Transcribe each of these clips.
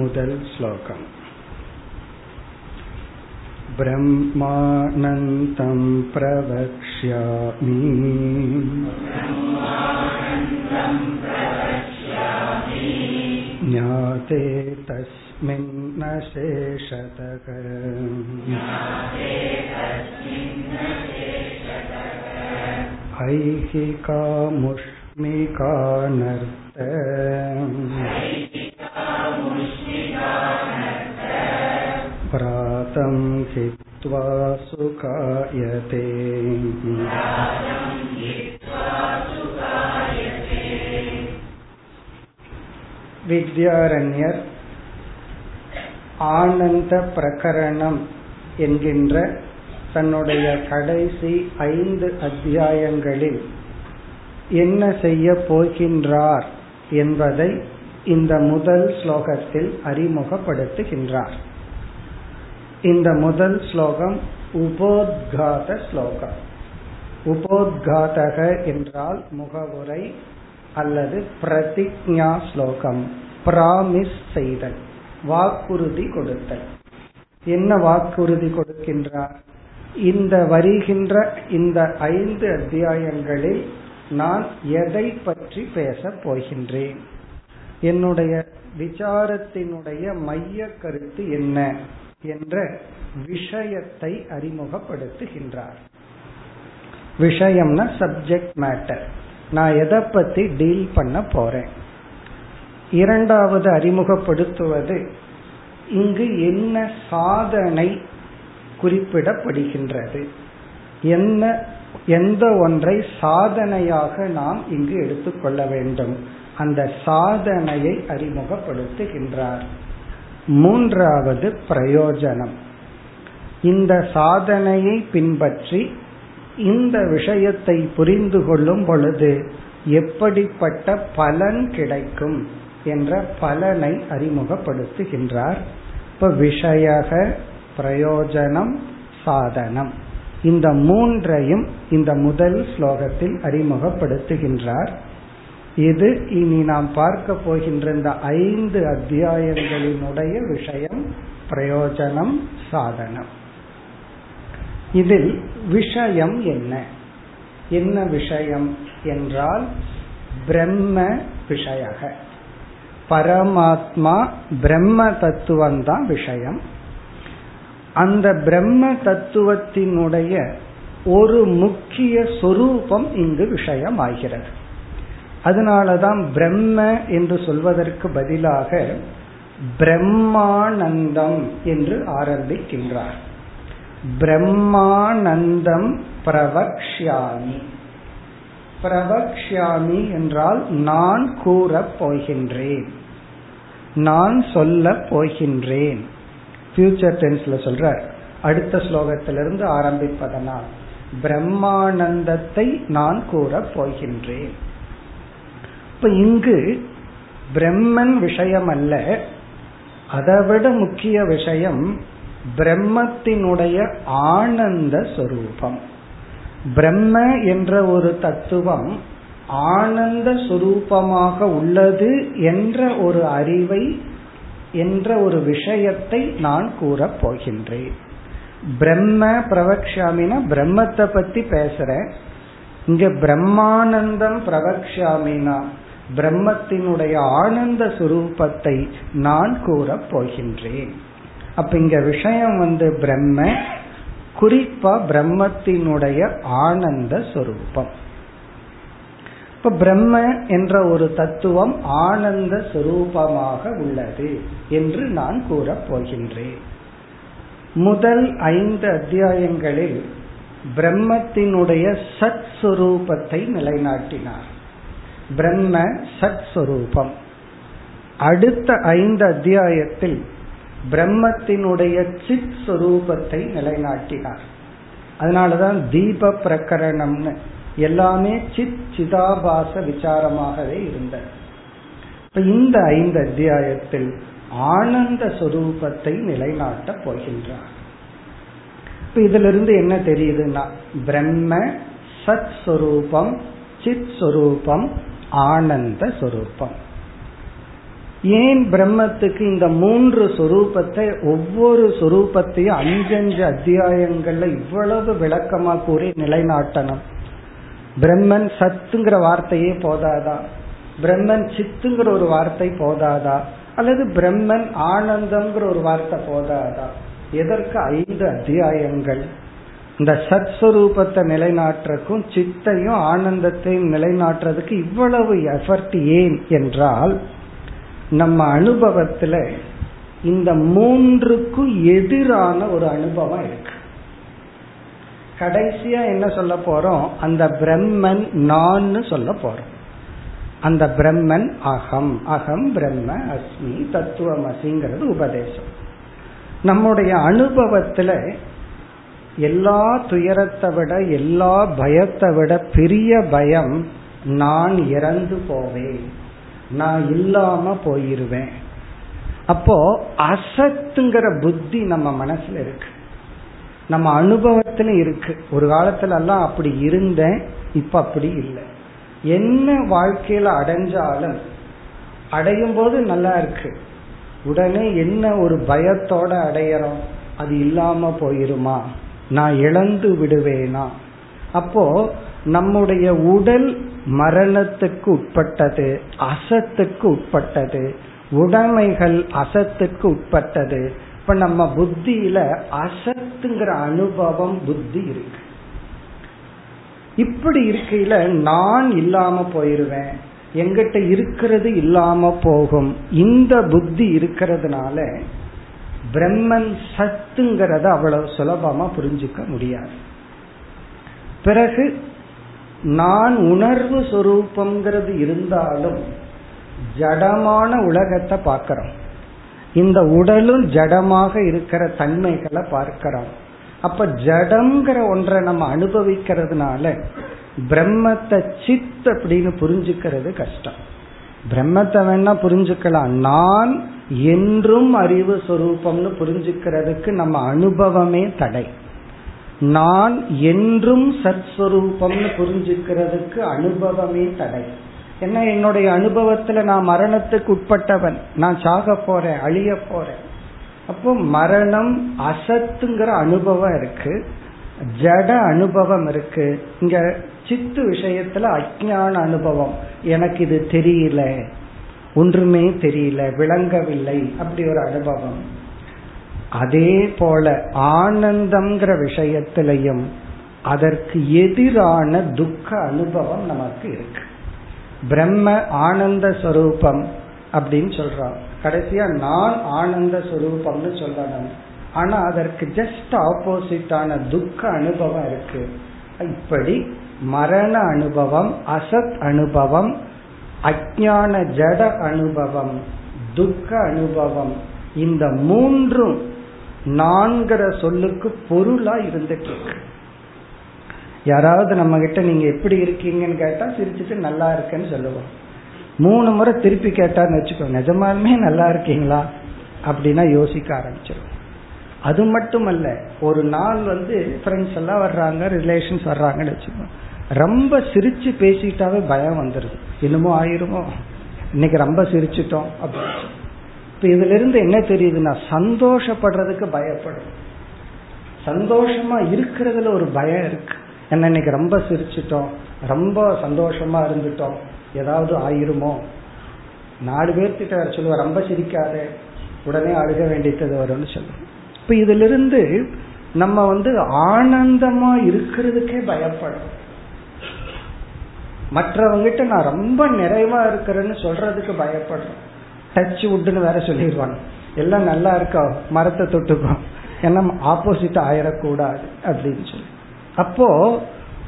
முதல் ஸ்லோகம் ब्रह्मानन्तं प्रवक्ष्यामि ज्ञाते तस्मिन्न शेषतः ऐहिकामुष्मिकानर्त सुखायते வித்யாரண்யர் ஆனந்த பிரகரணம் என்கின்ற தன்னுடைய கடைசி ஐந்து அத்தியாயங்களில் என்ன செய்ய போகின்றார் என்பதை இந்த முதல் ஸ்லோகத்தில் அறிமுகப்படுத்துகின்றார் இந்த முதல் ஸ்லோகம் உபோத்காத ஸ்லோகம் உபோத்காதக என்றால் முகவுரை அல்லது பிரதிஜா ஸ்லோகம் பிராமிஸ் செய்தல் வாக்குறுதி கொடுத்தல். என்ன வாக்குறுதி கொடுக்கின்றார்? இந்த வருகின்ற இந்த ஐந்து அத்தியாயங்களில் நான் எதை பற்றி பேசப் போகின்றேன்? என்னுடைய விசாரத்தினுடைய மைய கருத்து என்ன? என்ற விஷயத்தை அறிமுகப்படுத்துகின்றார். விஷயம்னா சப்ஜெக்ட் மேட்டர் நான் எதை பத்தி டீல் பண்ண போறேன். இரண்டாவது அறிமுகப்படுத்துவது இங்கு என்ன சாதனை குறிப்பிடப்படுகின்றது. என்ன எந்த ஒன்றை சாதனையாக நாம் இங்கு எடுத்துக்கொள்ள வேண்டும். அந்த சாதனையை அறிமுகப்படுத்துகின்றார். மூன்றாவது பிரயோஜனம். இந்த சாதனையை பின்பற்றி இந்த விஷயத்தை புரிந்து கொள்ளும் பொழுது எப்படிப்பட்ட பலன் கிடைக்கும் என்ற பலனை அறிமுகப்படுத்துகின்றார். இப்ப விஷயக பிரயோஜனம் சாதனம். இந்த மூன்றையும் இந்த முதல் ஸ்லோகத்தில் அறிமுகப்படுத்துகின்றார். இது இனி நாம் பார்க்க போகின்ற இந்த ஐந்து அத்தியாயங்களினுடைய விஷயம் பிரயோஜனம் சாதனம். இதில் விஷயம் என்ன? என்ன விஷயம் என்றால் பிரம்ம விஷயக. பரமாத்மா பிரம்ம தத்துவம் தான் விஷயம். அந்த பிரம்ம தத்துவத்தினுடைய ஒரு முக்கிய சொரூபம் இங்கு விஷயம் ஆகிறது அதனாலதான் பிரம்ம என்று சொல்வதற்கு பதிலாக பிரம்மானந்தம் என்று ஆரம்பிக்கின்றார். பிரம்மானந்தம் பிரவக்ஷாமி பிரவக்ஷாமி என்றால் நான் கூறப் போகின்றேன். நான் சொல்ல போகின்றேன். ஃபியூச்சர் டென்ஸ்ல சொல்ற அடுத்த ஸ்லோகத்திலிருந்து ஆரம்பிப்பதனால் பிரம்மானந்தத்தை நான் கூறப் போகின்றேன். இப்ப இங்கு பிரம்மன் விஷயம் அல்ல அதைவிட முக்கிய விஷயம் பிரம்மத்தினுடைய ஆனந்த சொரூபம். பிரம்ம என்ற ஒரு தத்துவம் ஆனந்த சுரூபமாக உள்ளது என்ற ஒரு அறிவை என்ற ஒரு விஷயத்தை நான் கூறப் போகின்றேன். பிரம்ம பிரவக்ஷாமினா பிரம்மத்தை பத்தி பேசுறேன். இங்க பிரம்மானந்தம் பிரவக்ஷாமினா பிரம்மத்தினுடைய ஆனந்த சுரூபத்தை நான் கூறப் போகின்றேன். அப்ப இங்க விஷயம் வந்து பிரம்ம குறிப்பா பிரம்மத்தினுடைய ஆனந்த சொரூபம். இப்ப பிரம்ம என்ற ஒரு தத்துவம் ஆனந்த சுரூபமாக உள்ளது என்று நான் கூறப் போகின்றேன். முதல் ஐந்து அத்தியாயங்களில் பிரம்மத்தினுடைய சத் சுரூபத்தை நிலைநாட்டினார். பிரம்ம சத் சுரூபம் அடுத்த ஐந்து அத்தியாயத்தில் பிரம்மத்தினுடைய சித் சுரூபத்தை நிலைநாட்டினார். அதனாலதான் தீப பிரகரணம்னு எல்லாமே சித் சிதாபாச விசாரமாகவே இருந்தது. இப்ப இந்த ஐந்து அத்தியாயத்தில் ஆனந்த சுரூபத்தை நிலைநாட்டப் போகின்றார். இப்ப இதுல இருந்து என்ன தெரியுதுன்னா பிரம்ம சத் சுரூபம் சித் சுரூபம் ஆனந்த சொரூபம். ஏன் பிரம்மத்துக்கு இந்த மூன்று சொரூபத்தை ஒவ்வொரு சொரூபத்தையும் அஞ்சஞ்சு அத்தியாயங்கள்ல இவ்வளவு விளக்கமா கூறி நிலைநாட்டணும்? பிரம்மன் சத்துங்கிற வார்த்தையே போதாதா? பிரம்மன் சித்துங்கிற ஒரு வார்த்தை போதாதா? அல்லது பிரம்மன் ஆனந்தம்ங்கிற ஒரு வார்த்தை போதாதா? எதற்கு ஐந்து அத்தியாயங்கள்? இந்த சத் சுரூபத்தை நிலைநாட்டுறதுக்கும் சித்தையும் ஆனந்தத்தையும் நிலைநாட்டுறதுக்கு இவ்வளவு எஃபர்ட் ஏன் என்றால் நம்ம அனுபவத்துல இந்த மூன்றுக்கும் எதிரான ஒரு அனுபவம் இருக்கு. கடைசியா என்ன சொல்ல போறோம்? அந்த பிரம்மன் நான் சொல்ல போறோம். அந்த பிரம்மன் அகம். அகம் பிரம்ம அஸ்மி தத்துவமசிங்கிறது உபதேசம். நம்முடைய அனுபவத்துல எல்லா துயரத்தை விட எல்லா பயத்தை விட பெரிய பயம் நான் இறந்து போவேன். நான் இல்லாம போயிருவேன். அப்போ அசத்துங்கிற புத்தி நம்ம மனசுல இருக்கு. நம்ம அனுபவத்துல இருக்கு. ஒரு காலத்துல எல்லாம் அப்படி இருந்தேன் இப்ப அப்படி இல்லை. என்ன வாழ்க்கையில அடைஞ்சாலும் அடையும் போது நல்லா இருக்கு. உடனே என்ன ஒரு பயத்தோட அடையறோம்? அது இல்லாம போயிருமா? நான் இழந்து விடுவேனா? அப்போ நம்முடைய உடல் மரணத்துக்கு உட்பட்டது அசத்துக்கு உட்பட்டது உடைமைகள் அசத்துக்கு உட்பட்டது. இப்ப நம்ம புத்தியில அசத்துங்கிற அனுபவம் புத்தி இருக்கு. இப்படி இருக்கையில நான் இல்லாம போயிருவேன் எங்கிட்ட இருக்கிறது இல்லாம போகும். இந்த புத்தி இருக்கிறதுனால பிரம்மன் சத்துங்கிறத அவ்வளவு சுலபமா புரிஞ்சுக்க முடியாது. பிறகு நான் உணர்வு சொரூபம்ங்கிறது இருந்தாலும் ஜடமான உலகத்தை பார்க்கிறோம். இந்த உடலும் ஜடமாக இருக்கிற தன்மைகளை பார்க்கிறோம். அப்ப ஜடம்ங்கிற ஒன்றை நம்ம அனுபவிக்கிறதுனால பிரம்மத்தை சித் அப்படின்னு புரிஞ்சுக்கிறது கஷ்டம். பிரம்மத்தை வேணா புரிஞ்சுக்கலாம். நான் என்றும் அறிவு சொரூபம்னு புரிஞ்சுக்கிறதுக்கு நம்ம அனுபவமே தடை. நான் என்றும் சத்ஸ்வரூபம்னு புரிஞ்சுக்கிறதுக்கு அனுபவமே தடை. என்ன என்னுடைய அனுபவத்துல நான் மரணத்துக்கு உட்பட்டவன். நான் சாக போறேன் அழிய போறேன். அப்போ மரணம் அசத்துங்கிற அனுபவம் இருக்கு. ஜட அனுபவம் இருக்கு. இங்க சித்து விஷயத்துல அஜான அனுபவம். எனக்கு இது தெரியல. ஒன்றுமே தெரியல. விளங்கவில்லை. அப்படி ஒரு அனுபவம். அதே போல ஆனந்தம்ங்கிற விஷயத்திலையும் அதற்கு எதிரான துக்க அனுபவம் நமக்கு இருக்கு. பிரம்ம ஆனந்த ஸ்வரூபம் அப்படின்னு சொல்றோம். கடைசியா நான் ஆனந்த ஸ்வரூபம்னு சொல்லணும். ஆனா அதற்கு ஜஸ்ட் ஆப்போசிட்டான துக்க அனுபவம் இருக்கு. இப்படி மரண அனுபவம் அசத் அனுபவம் அஜான ஜட அனுபவம் துக்க அனுபவம் இந்த மூன்றும் நான்கிற சொல்லுக்கு பொருளா இருந்துட்டு இருக்கு யாராவது நம்ம கிட்ட நீங்க எப்படி இருக்கீங்கன்னு கேட்டா சிரிச்சுட்டு நல்லா இருக்கேன்னு சொல்லுவோம். மூணு முறை திருப்பி கேட்டான்னு வச்சுக்கோ நிஜமாலுமே நல்லா இருக்கீங்களா? அப்படின்னா யோசிக்க ஆரம்பிச்சிடும் அது மட்டுமல்ல ஒரு நாள் வந்து ஃப்ரெண்ட்ஸ் எல்லாம் வர்றாங்க ரிலேஷன்ஸ் வர்றாங்கன்னு வச்சுக்கோ ரொம்ப சிரிச்சு பேசிட்டாவே பயம் வந்துருது. என்னமோ ஆயிருமோ? இன்னைக்கு ரொம்ப சிரிச்சிட்டோம் அப்படின்னு இப்ப இதுல இருந்து என்ன தெரியுதுன்னா சந்தோஷப்படுறதுக்கு பயப்படும். சந்தோஷமா இருக்கிறதுல ஒரு பயம் இருக்கு. என்ன இன்னைக்கு ரொம்ப சிரிச்சிட்டோம் ரொம்ப சந்தோஷமா இருந்துட்டோம். ஏதாவது ஆயிருமோ? நாலு பேர்த்திட்ட வேற சொல்லுவா ரொம்ப சிரிக்காத உடனே அழுக வேண்டியது வரும்னு சொல்லுவோம் இப்ப இதுல இருந்து நம்ம வந்து ஆனந்தமா இருக்கிறதுக்கே பயப்படும். மற்றவங்கிட்ட நான் ரொம்ப நிறைவா இருக்கிறேன்னு சொல்றதுக்கு பயப்படுறேன் டச் வுட்னு வேற சொல்லிடுவாங்க. எல்லாம் நல்லா இருக்கா? மரத்தை தொட்டுக்கோ. ஏன்னா ஆப்போசிட் ஆயிடக்கூடாது அப்படின்னு சொல்லி. அப்போ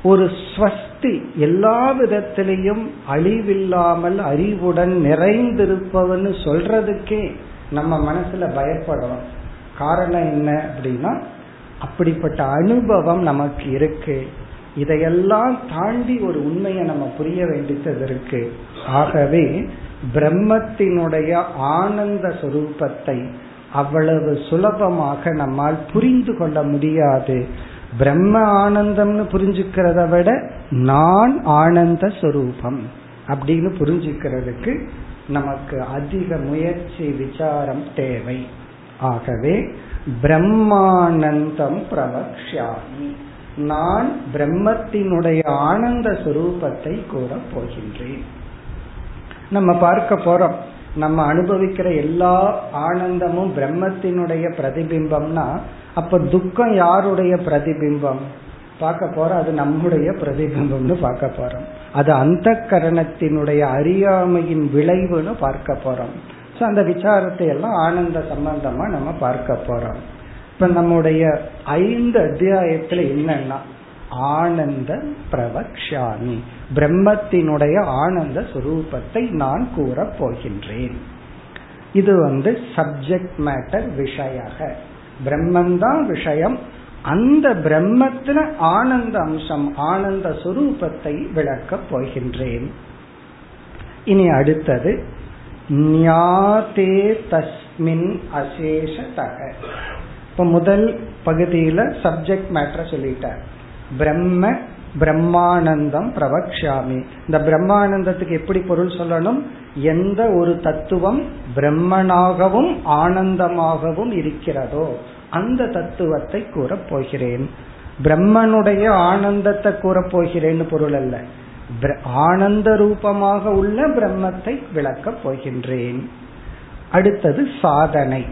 ஒரு ஸ்வஸ்தி எல்லா விதத்திலையும் அழிவில்லாமல் அறிவுடன் நிறைந்திருப்பவன் சொல்றதுக்கே நம்ம மனசுல பயப்படுறோம். காரணம் என்ன அப்படின்னா அப்படிப்பட்ட அனுபவம் நமக்கு இருக்கு. இதையெல்லாம் தாண்டி ஒரு உண்மையை நம்ம புரிய வேண்டியது இருக்கு. ஆகவே பிரம்மத்தினுடைய ஆனந்த சுரூபத்தை அவ்வளவு சுலபமாக நம்மால் புரிந்து கொள்ள முடியாது. பிரம்ம ஆனந்தம்னு புரிஞ்சுக்கிறத விட நான் ஆனந்த சுரூபம் அப்படின்னு புரிஞ்சுக்கிறதுக்கு நமக்கு அதிக முயற்சி விசாரம் தேவை. ஆகவே பிரம்மானந்தம் பிரவக்ஷாமி நான் பிரம்மத்தினுடைய ஆனந்த சுரூபத்தை கூற போகின்றேன். நம்ம பார்க்க போறோம். நம்ம அனுபவிக்கிற எல்லா ஆனந்தமும் பிரம்மத்தினுடைய பிரதிபிம்பம்னா அப்ப துக்கம் யாருடைய பிரதிபிம்பம்? பார்க்க போறோம். அது நம்முடைய பிரதிபிம்பம்னு பார்க்க போறோம். அது அந்த கரணத்தினுடைய அறியாமையின் விளைவுன்னு பார்க்க போறோம். ஸோ அந்த விசாரத்தை எல்லாம் ஆனந்த சம்பந்தமா நம்ம பார்க்க போறோம். இப்ப நம்முடைய ஐந்து அத்தியாயத்துல என்னன்னா ஆனந்த பிரவக்ஷாமி. பிரம்மத்தினுடைய ஆனந்த சுரூபத்தை நான் கூற போகின்றேன். இது வந்து சப்ஜெக்ட் மேட்டர் விஷயாக. பிரம்மந்தான் விஷயம். அந்த பிரம்மத்துல ஆனந்த அம்சம் ஆனந்த சுரூபத்தை விளக்கப் போகின்றேன். இனி அடுத்தது ஞாதே தஸ்மின் அசேஷதக. இப்ப முதல் பகுதியில சப்ஜெக்ட் மேட்டரை சொல்லிட்டார் பிரம்ம பிரம்மானந்தம் பிரவக்ஷாமி. இந்த பிரம்மானந்தத்துக்கு எப்படி பொருள் சொல்லணும்? எந்த ஒரு தத்துவம் பிரம்மனாகவும் ஆனந்தமாகவும் இருக்கிறதோ அந்த தத்துவத்தை கூறப் போகிறேன். பிரம்மனுடைய ஆனந்தத்தை கூறப் போகிறேன்னு பொருள் அல்ல. ஆனந்த ரூபமாக உள்ள பிரம்மத்தை விளக்கப் போகின்றேன். அடுத்தது சாதனை.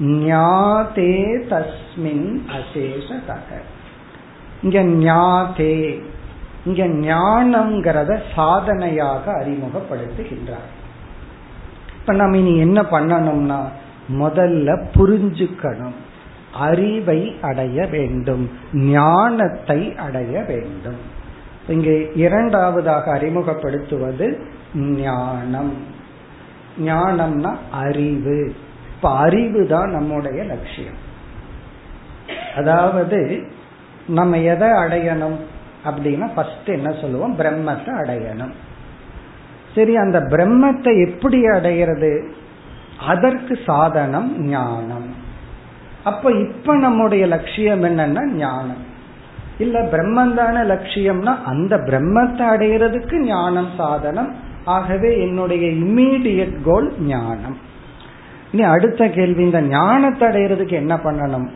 ஞாதே தஸ்மின் அசேஷதக. இங்க ஞாதே இங்க ஞானம்ங்கிறத சாதனையாக அறிமுகப்படுத்துகின்றார். இப்ப நம்ம இனி என்ன பண்ணணும்னா முதல்ல புரிஞ்சுக்கணும். அறிவை அடைய வேண்டும். ஞானத்தை அடைய வேண்டும். இங்கே இரண்டாவதாக அறிமுகப்படுத்துவது ஞானம். ஞானம்னா அறிவு. இப்ப அறிவு தான் நம்முடைய லட்சியம். அதாவது நம்ம எதை அடையணும் அப்படின்னா ஃபர்ஸ்ட் என்ன சொல்லுவோம்? பிரம்மத்தை அடையணும். சரி அந்த பிரம்மத்தை எப்படி அடைகிறது அதற்கு சாதனம் ஞானம். அப்ப இப்ப நம்முடைய லட்சியம் என்னன்னா ஞானம். இல்ல பிரம்மந்தான லட்சியம்னா அந்த பிரம்மத்தை அடையிறதுக்கு ஞானம் சாதனம். ஆகவே என்னுடைய இம்மீடியட் கோல் ஞானம். இனி அடுத்த கேள்வி இந்த ஞானத்தை அடைகிறதுக்கு என்ன பண்ணணும்?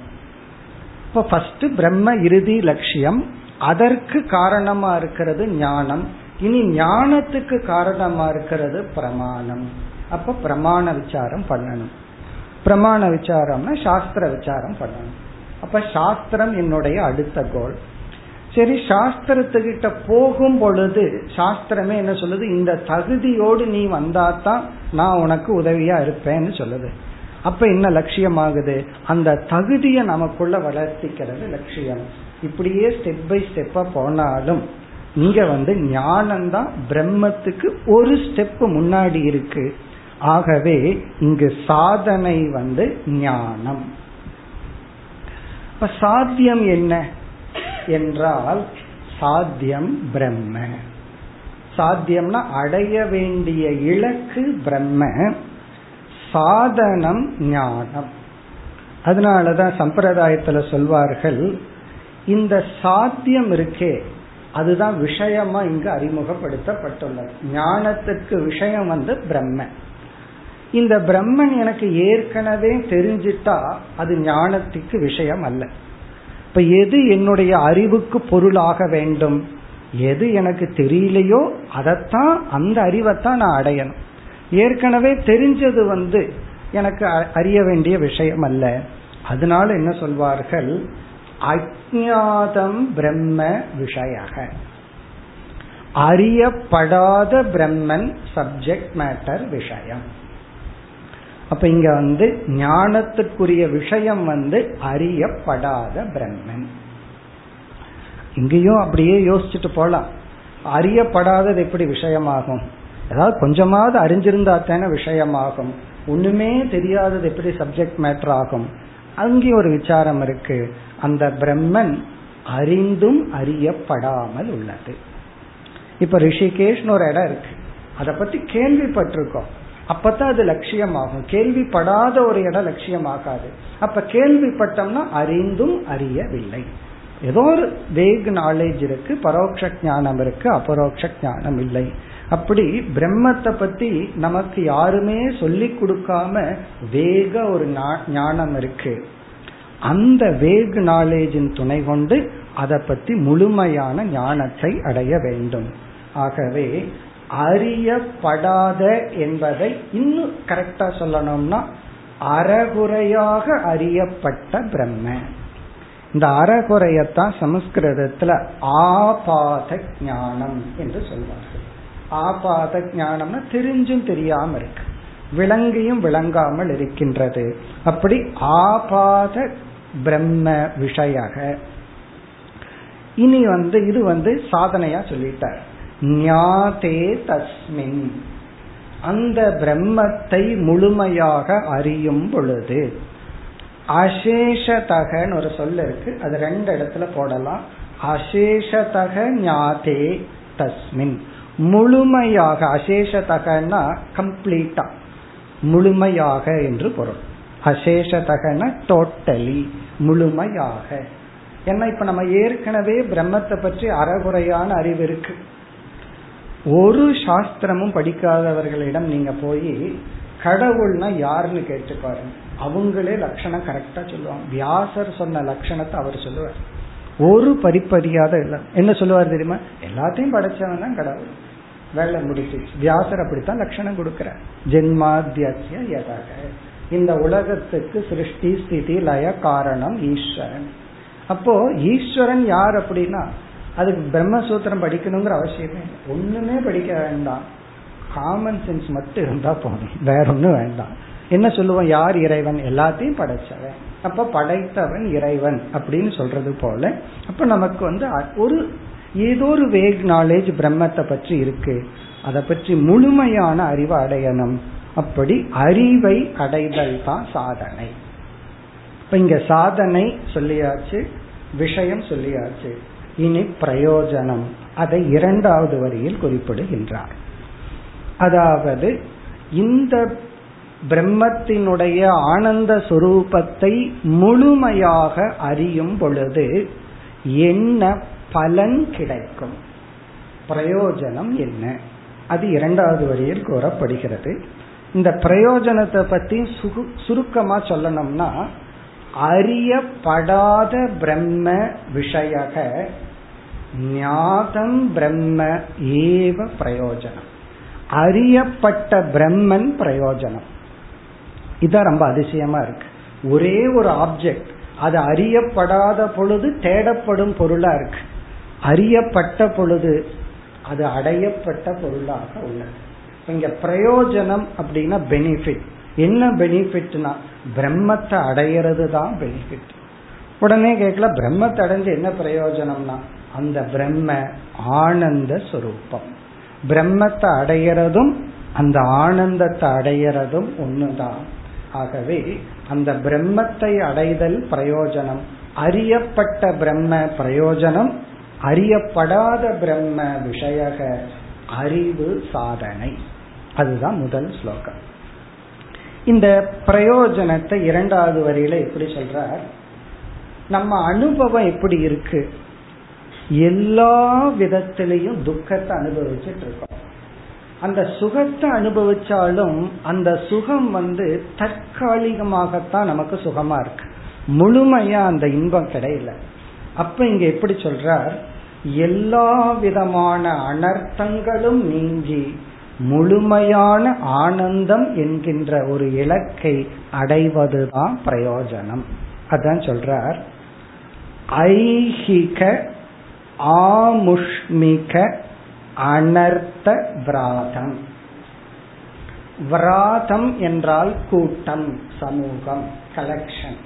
இப்போ ஃபர்ஸ்ட் பிரம்ம இறுதி லட்சியம் அதற்கு காரணமா இருக்கிறது ஞானம். இனி ஞானத்துக்கு காரணமா இருக்கிறது பிரமாணம். அப்ப பிரமாண விசாரம் பண்ணணும். பிரமாண விசாரம்னா சாஸ்திர விசாரம் பண்ணணும். அப்ப சாஸ்திரம் என்னுடைய அடுத்த கோல் சரி சாஸ்திரத்துக்கிட்ட போகும் பொழுது சாஸ்திரமே என்ன சொல்லுது? இந்த தகுதியோடு நீ வந்தாதான் நான் உனக்கு உதவியா இருப்பேன்னு சொல்லுது. அப்ப என்ன லட்சியமாகுது? அந்த தகுதியை நமக்குள்ள வளர்த்திக்கிறது லட்சியம். இப்படியே ஸ்டெப் பை ஸ்டெப்பா போனாலும் இங்க வந்து ஞானம்தான் பிரம்மத்துக்கு ஒரு ஸ்டெப் முன்னாடி இருக்கு. ஆகவே இங்கு சாதனை வந்து ஞானம். இப்ப சாத்தியம் என்ன? என்றால் சாத்தியம் பிரம்ம. சாத்தியம்னா அடைய வேண்டிய இலக்கு பிரம்ம. சாதனம் ஞானம். அதனாலதான் சம்பிரதாயத்துல சொல்வார்கள் இந்த சாத்தியம் இருக்கே அதுதான் விஷயமா இங்கு அறிமுகப்படுத்தப்பட்டுள்ளது. ஞானத்துக்கு விஷயம் வந்து பிரம்ம. இந்த பிரம்மன் எனக்கு ஏற்கனவே தெரிஞ்சிட்டா அது ஞானத்துக்கு விஷயம் அல்ல. இப்ப எது என்னுடைய அறிவுக்கு பொருளாக வேண்டும்? எது எனக்கு தெரியலையோ அதைத்தான் அந்த அறிவைத்தான் நான் அடையணும். ஏற்கனவே தெரிஞ்சது வந்து எனக்கு அறிய வேண்டிய விஷயம் அல்ல. அதனால என்ன சொல்வார்கள்? அஜாதம் பிரம்ம விஷய அறியப்படாத பிரம்மன் சப்ஜெக்ட் மேட்டர் விஷயம். அப்ப இங்க வந்து ஞானத்துக்குரிய விஷயம் வந்து அறியப்படாத பிரம்மன். இங்கேயும் அப்படியே யோசிச்சுட்டு போலாம். அறியப்படாதது எப்படி விஷயமாகும்? ஏதாவது கொஞ்சமாவது அறிஞ்சிருந்தா தானே விஷயமாகும். ஒண்ணுமே தெரியாதது எப்படி சப்ஜெக்ட் மேட்டர் ஆகும்? அங்கேயும் ஒரு விசாரம் இருக்கு. அந்த பிரம்மன் அறிந்தும் அறியப்படாமல் உள்ளது. இப்ப ரிஷிகேஷ்னு ஒரு இடம் இருக்கு. அதை பத்தி கேள்விப்பட்டிருக்கோம். அப்பதான் அது லட்சியமாகும். கேள்விப்படாத ஒரு இடம் லட்சியமாகாது. அப்ப கேள்விப்பட்டோம்னா அறிந்தும் அறியவில்லை. ஏதோ ஒரு வேக் நாலேஜ் இருக்கு பரோட்ச ஞானம் இருக்கு அபரோக்ஷ ஞானம் இல்லை. அப்படி பிரம்மத்தை பத்தி நமக்கு யாருமே சொல்லி கொடுக்காம வேக ஒரு ஞானம் இருக்கு. அந்த வேக் நாலேஜின் துணை கொண்டு அதை பத்தி முழுமையான ஞானத்தை அடைய வேண்டும். ஆகவே அறியப்படாத என்பதை இன்னும் கரெக்டா சொல்லணும்னா அறகுறையாக அறியப்பட்ட பிரம்ம. இந்த அறகுறையத்தான் சமஸ்கிருதத்துல ஆபாத ஞானம் என்று சொல்வார்கள். ஆபாத ஞானம்னா தெரிஞ்சும் தெரியாம இருக்கு. விளங்கியும் விளங்காமல் இருக்கின்றது. அப்படி ஆபாத பிரம்ம விஷயக. இனி வந்து இது வந்து சாதனையா சொல்லிட்டார். ஞாதே தஸ்மின். அந்த பிரம்மத்தை முழுமையாக அறியும் பொழுது அசேஷதகன்னு ஒரு சொல் இருக்கு அது ரெண்டு இடத்துல போடலாம். அசேஷதக ஞாதே தஸ்மின். முழுமையாக அசேஷதகன்னா கம்ப்ளீட்டா முழுமையாக என்று பொருள். அசேஷதகன டோட்டலி முழுமையாக. ஏன்னா இப்ப நம்ம ஏற்கனவே பிரம்மத்தை பற்றி அறகுறையான அறிவு இருக்கு. ஒரு சாஸ்திரமும் படிக்காதவர்களிடம் நீங்க போய் கடவுள்னா யாருன்னு கேட்டு பாருங்க. அவங்களே லட்சணம் கரெக்டா சொல்லுவாங்க. வியாசர் சொன்ன லட்சணத்தை அவர் சொல்லுவார். ஒரு பரிப்பறியாத இல்லை. என்ன சொல்லுவார் தெரியுமா? எல்லாத்தையும் படைச்சவன் தான் கடவுள். வேலை முடிச்சிச்சு வியாசர் அப்படித்தான் லட்சணம் கொடுக்கிறார் ஜென்மாத்திய எதாக இந்த உலகத்துக்கு சிருஷ்டி ஸ்திதி லய காரணம் ஈஸ்வரன். அப்போ ஈஸ்வரன் யார் அப்படின்னா அதுக்கு பிரம்மசூத்திரம் படிக்கணுங்கிற அவசியமே ஒண்ணுமே படிக்க வேண்டாம். காமன் சென்ஸ் மட்டும் இருந்தா போதும். வேற ஒண்ணும் வேண்டாம். என்ன சொல்லுவோம்? யார் இறைவன்? எல்லாத்தையும் படைச்சவன். அப்ப படைத்தவன் இறைவன் அப்படின்னு சொல்றது போல அப்ப நமக்கு வந்து ஒரு ஏதோ ஒரு வேக் நாலேஜ் பிரம்மத்தை பற்றி இருக்கு. அதை பற்றி முழுமையான அறிவை அடையணும். அப்படி அறிவை அடைதல் தான் சாதனை. இப்ப இங்க சாதனை சொல்லியாச்சு விஷயம் சொல்லியாச்சு. இனி பிரயோஜனம். அதை இரண்டாவது வரியில் குறிப்பிடுகின்றார். அதாவது இந்த பிரம்மத்தினுடைய ஆனந்த சுரூபத்தை முழுமையாக அறியும் பொழுது என்ன பலன் கிடைக்கும்? பிரயோஜனம் என்ன? அது இரண்டாவது வரியில் கூறப்படுகிறது. இந்த பிரயோஜனத்தை பத்தி சுருக்கமா சொல்லணும்னா அறியப்படாத பிரம்ம விஷயக ஞாதம் பிரம்ம ஏவ பிரயோஜனம். அறியப்பட்ட பிரம்மன் பிரயோஜனம். இதான் ரொம்ப அதிசயமா இருக்கு. ஒரே ஒரு ஆப்ஜெக்ட் அது அறியப்படாத பொழுது தேடப்படும் பொருளா இருக்கு. அறியப்பட்ட பொழுது அது அடையப்பட்ட பொருளாக உள்ளது. இங்க பிரயோஜனம் அப்படின்னா பெனிஃபிட் என்ன பெனிஃபிட்னா பிரம்மத்தை அடையிறது தான் பெனிஃபிட் உடனே கேட்கல பிரம்மத்தை அடைஞ்சு என்ன பிரயோஜனம்னா அந்த பிரம்ம ஆனந்த சுரூபம். பிரம்மத்தை அடையிறதும் அந்த ஆனந்தத்தை அடையிறதும் ஒண்ணுதான். ஆகவே அந்த பிரம்மத்தை அடைதல் பிரயோஜனம். அறியப்பட்ட பிரம்ம பிரயோஜனம் அறியப்படாத பிரம்ம விஷயக அறிவு சாதனை. அதுதான் முதல் ஸ்லோகம். இந்த பிரயோஜனத்தை இரண்டாவது வரியில எப்படி சொல்றார்? நம்ம அனுபவம் எப்படி இருக்கு? எல்லா விதத்திலையும் துக்கத்தை அனுபவிச்சுட்டு இருக்கோம். அந்த சுகத்தை அனுபவிச்சாலும் அந்த சுகம் வந்து தற்காலிகமாகத்தான் நமக்கு சுகமா இருக்கு. முழுமையா அந்த இன்பம் கிடையல. அப்ப இங்க எப்படி சொல்றார்? எல்லா விதமான அனர்த்தங்களும் நீங்கி முழுமையான ஆனந்தம் என்கின்ற ஒரு இலக்கை அடைவதுதான் பிரயோஜனம். அதான் சொல்றார். ஐஹிக ஆமுஷ்மிக அனர்த்த விராதம். விராதம் என்றால் கூட்டம் சமூகம் கலெக்ஷன்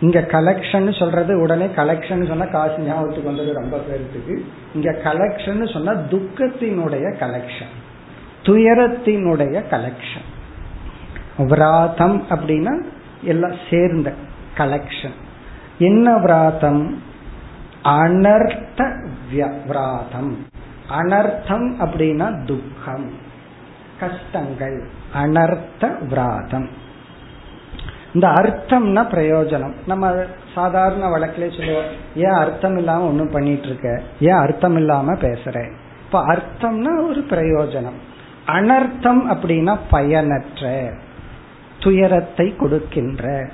இங்க கலெக்ஷன் சொல்றது உடனே கலெக்ஷன் சொன்னா காசு ஞாபகத்துக்கு வந்தது ரொம்ப பேருக்கு இங்க கலெக்ஷன் சொன்னா துக்கத்தினுடைய கலெக்ஷன் துயரத்தினுடைய கலெக்ஷன் விராதம் அப்படின்னா எல்லாம் சேர்ந்த கலெக்ஷன் என்ன விராதம்? அனர்த்த விராதம் அனர்த்தம் அப்படின்னா துக்கம் கஷ்டங்கள் அனர்த்த விராதம் இந்த அர்த்தம்னா பிரயோஜனம். நம்ம சாதாரண வழக்கிலே சொல்லுவோம் ஏன் அர்த்தம் இல்லாம ஒன்னும் பண்ணிட்டு இருக்க ஏன் அர்த்தம் இல்லாம பேசுற? இப்ப அர்த்தம்னா ஒரு பிரயோஜனம். அனர்த்தம் அப்படின்னா பயனற்ற துயரத்தை கொடுக்கின்ற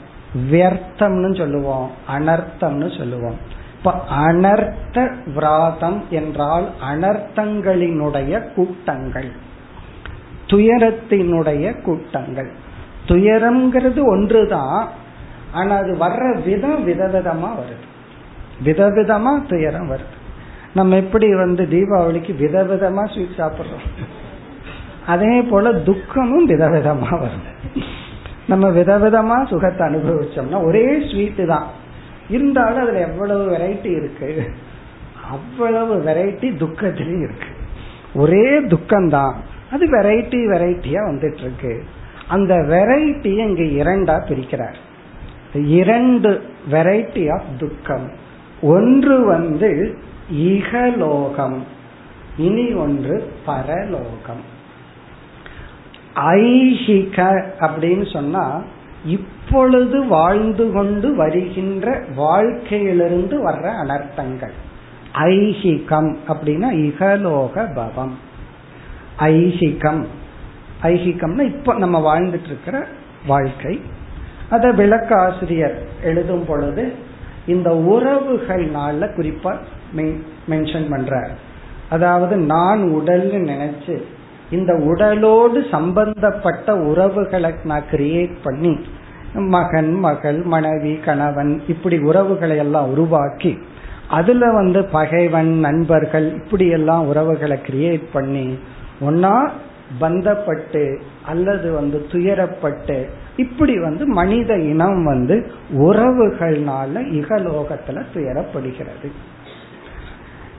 வியர்த்தம்னு சொல்லுவோம் அனர்த்தம்னு சொல்லுவோம். இப்ப அனர்த்த விராதம் என்றால் அனர்த்தங்களினுடைய கூட்டங்கள். துயரத்தினுடைய கூட்டங்கள். துயரம்ங்கிறது ஒன்றுதான் ஆனா அது வர்ற விதம் விதவிதமா வருது. விதவிதமா துயரம் வருது. நம்ம எப்படி வந்து தீபாவளிக்கு விதவிதமா ஸ்வீட் சாப்பிடுறோம்? அதே போல துக்கமும் விதவிதமா வருது. நம்ம விதவிதமா சுகத்தை அனுபவிச்சோம்னா ஒரே ஸ்வீட்டு தான். இருந்தாலும் அதுல எவ்வளவு வெரைட்டி இருக்கு? அவ்வளவு வெரைட்டி துக்கத்திலையும் இருக்கு. ஒரே துக்கம்தான். அது வெரைட்டி வெரைட்டியா வந்துட்டு இருக்கு அந்த வெரைட்டி இங்க இரண்டா பிரிக்கிறார். இரண்டு வெரைட்டி ஆஃப் துக்கம். ஒன்று வந்து இகலோகம். இனி ஒன்று பரலோகம். ஐஹிக அப்படின்னு சொன்னா இப்பொழுது வாழ்ந்து கொண்டு வருகின்ற வாழ்க்கையிலிருந்து வர்ற அனர்த்தங்கள். ஐஹிகம் அப்படின்னா இகலோக பவம். ஐஹிகம். ஐஹிகம்னா இப்ப நம்ம வாழ்ந்துட்டு இருக்கிற வாழ்க்கை. அத விளக்காசிரியர் எழுதும் பொழுது இந்த உறவுகள்னால குறிப்பா மென்ஷன் பண்ற அதாவது நான் உடல்னு நினைச்சு இந்த உடலோடு சம்பந்தப்பட்ட உறவுகளை நான் கிரியேட் பண்ணி மகன் மகள் மனைவி கணவன் இப்படி உறவுகளை எல்லாம் உருவாக்கி அதுல வந்து பகைவன் நண்பர்கள் இப்படி எல்லாம் உறவுகளை கிரியேட் பண்ணி ஒன்னா பந்தப்பட்டு அல்லது வந்து துயரப்பட்டு இப்படி வந்து மனித இனம் வந்து உறவுகள்னால இகலோகத்துல துயரப்படுகிறது.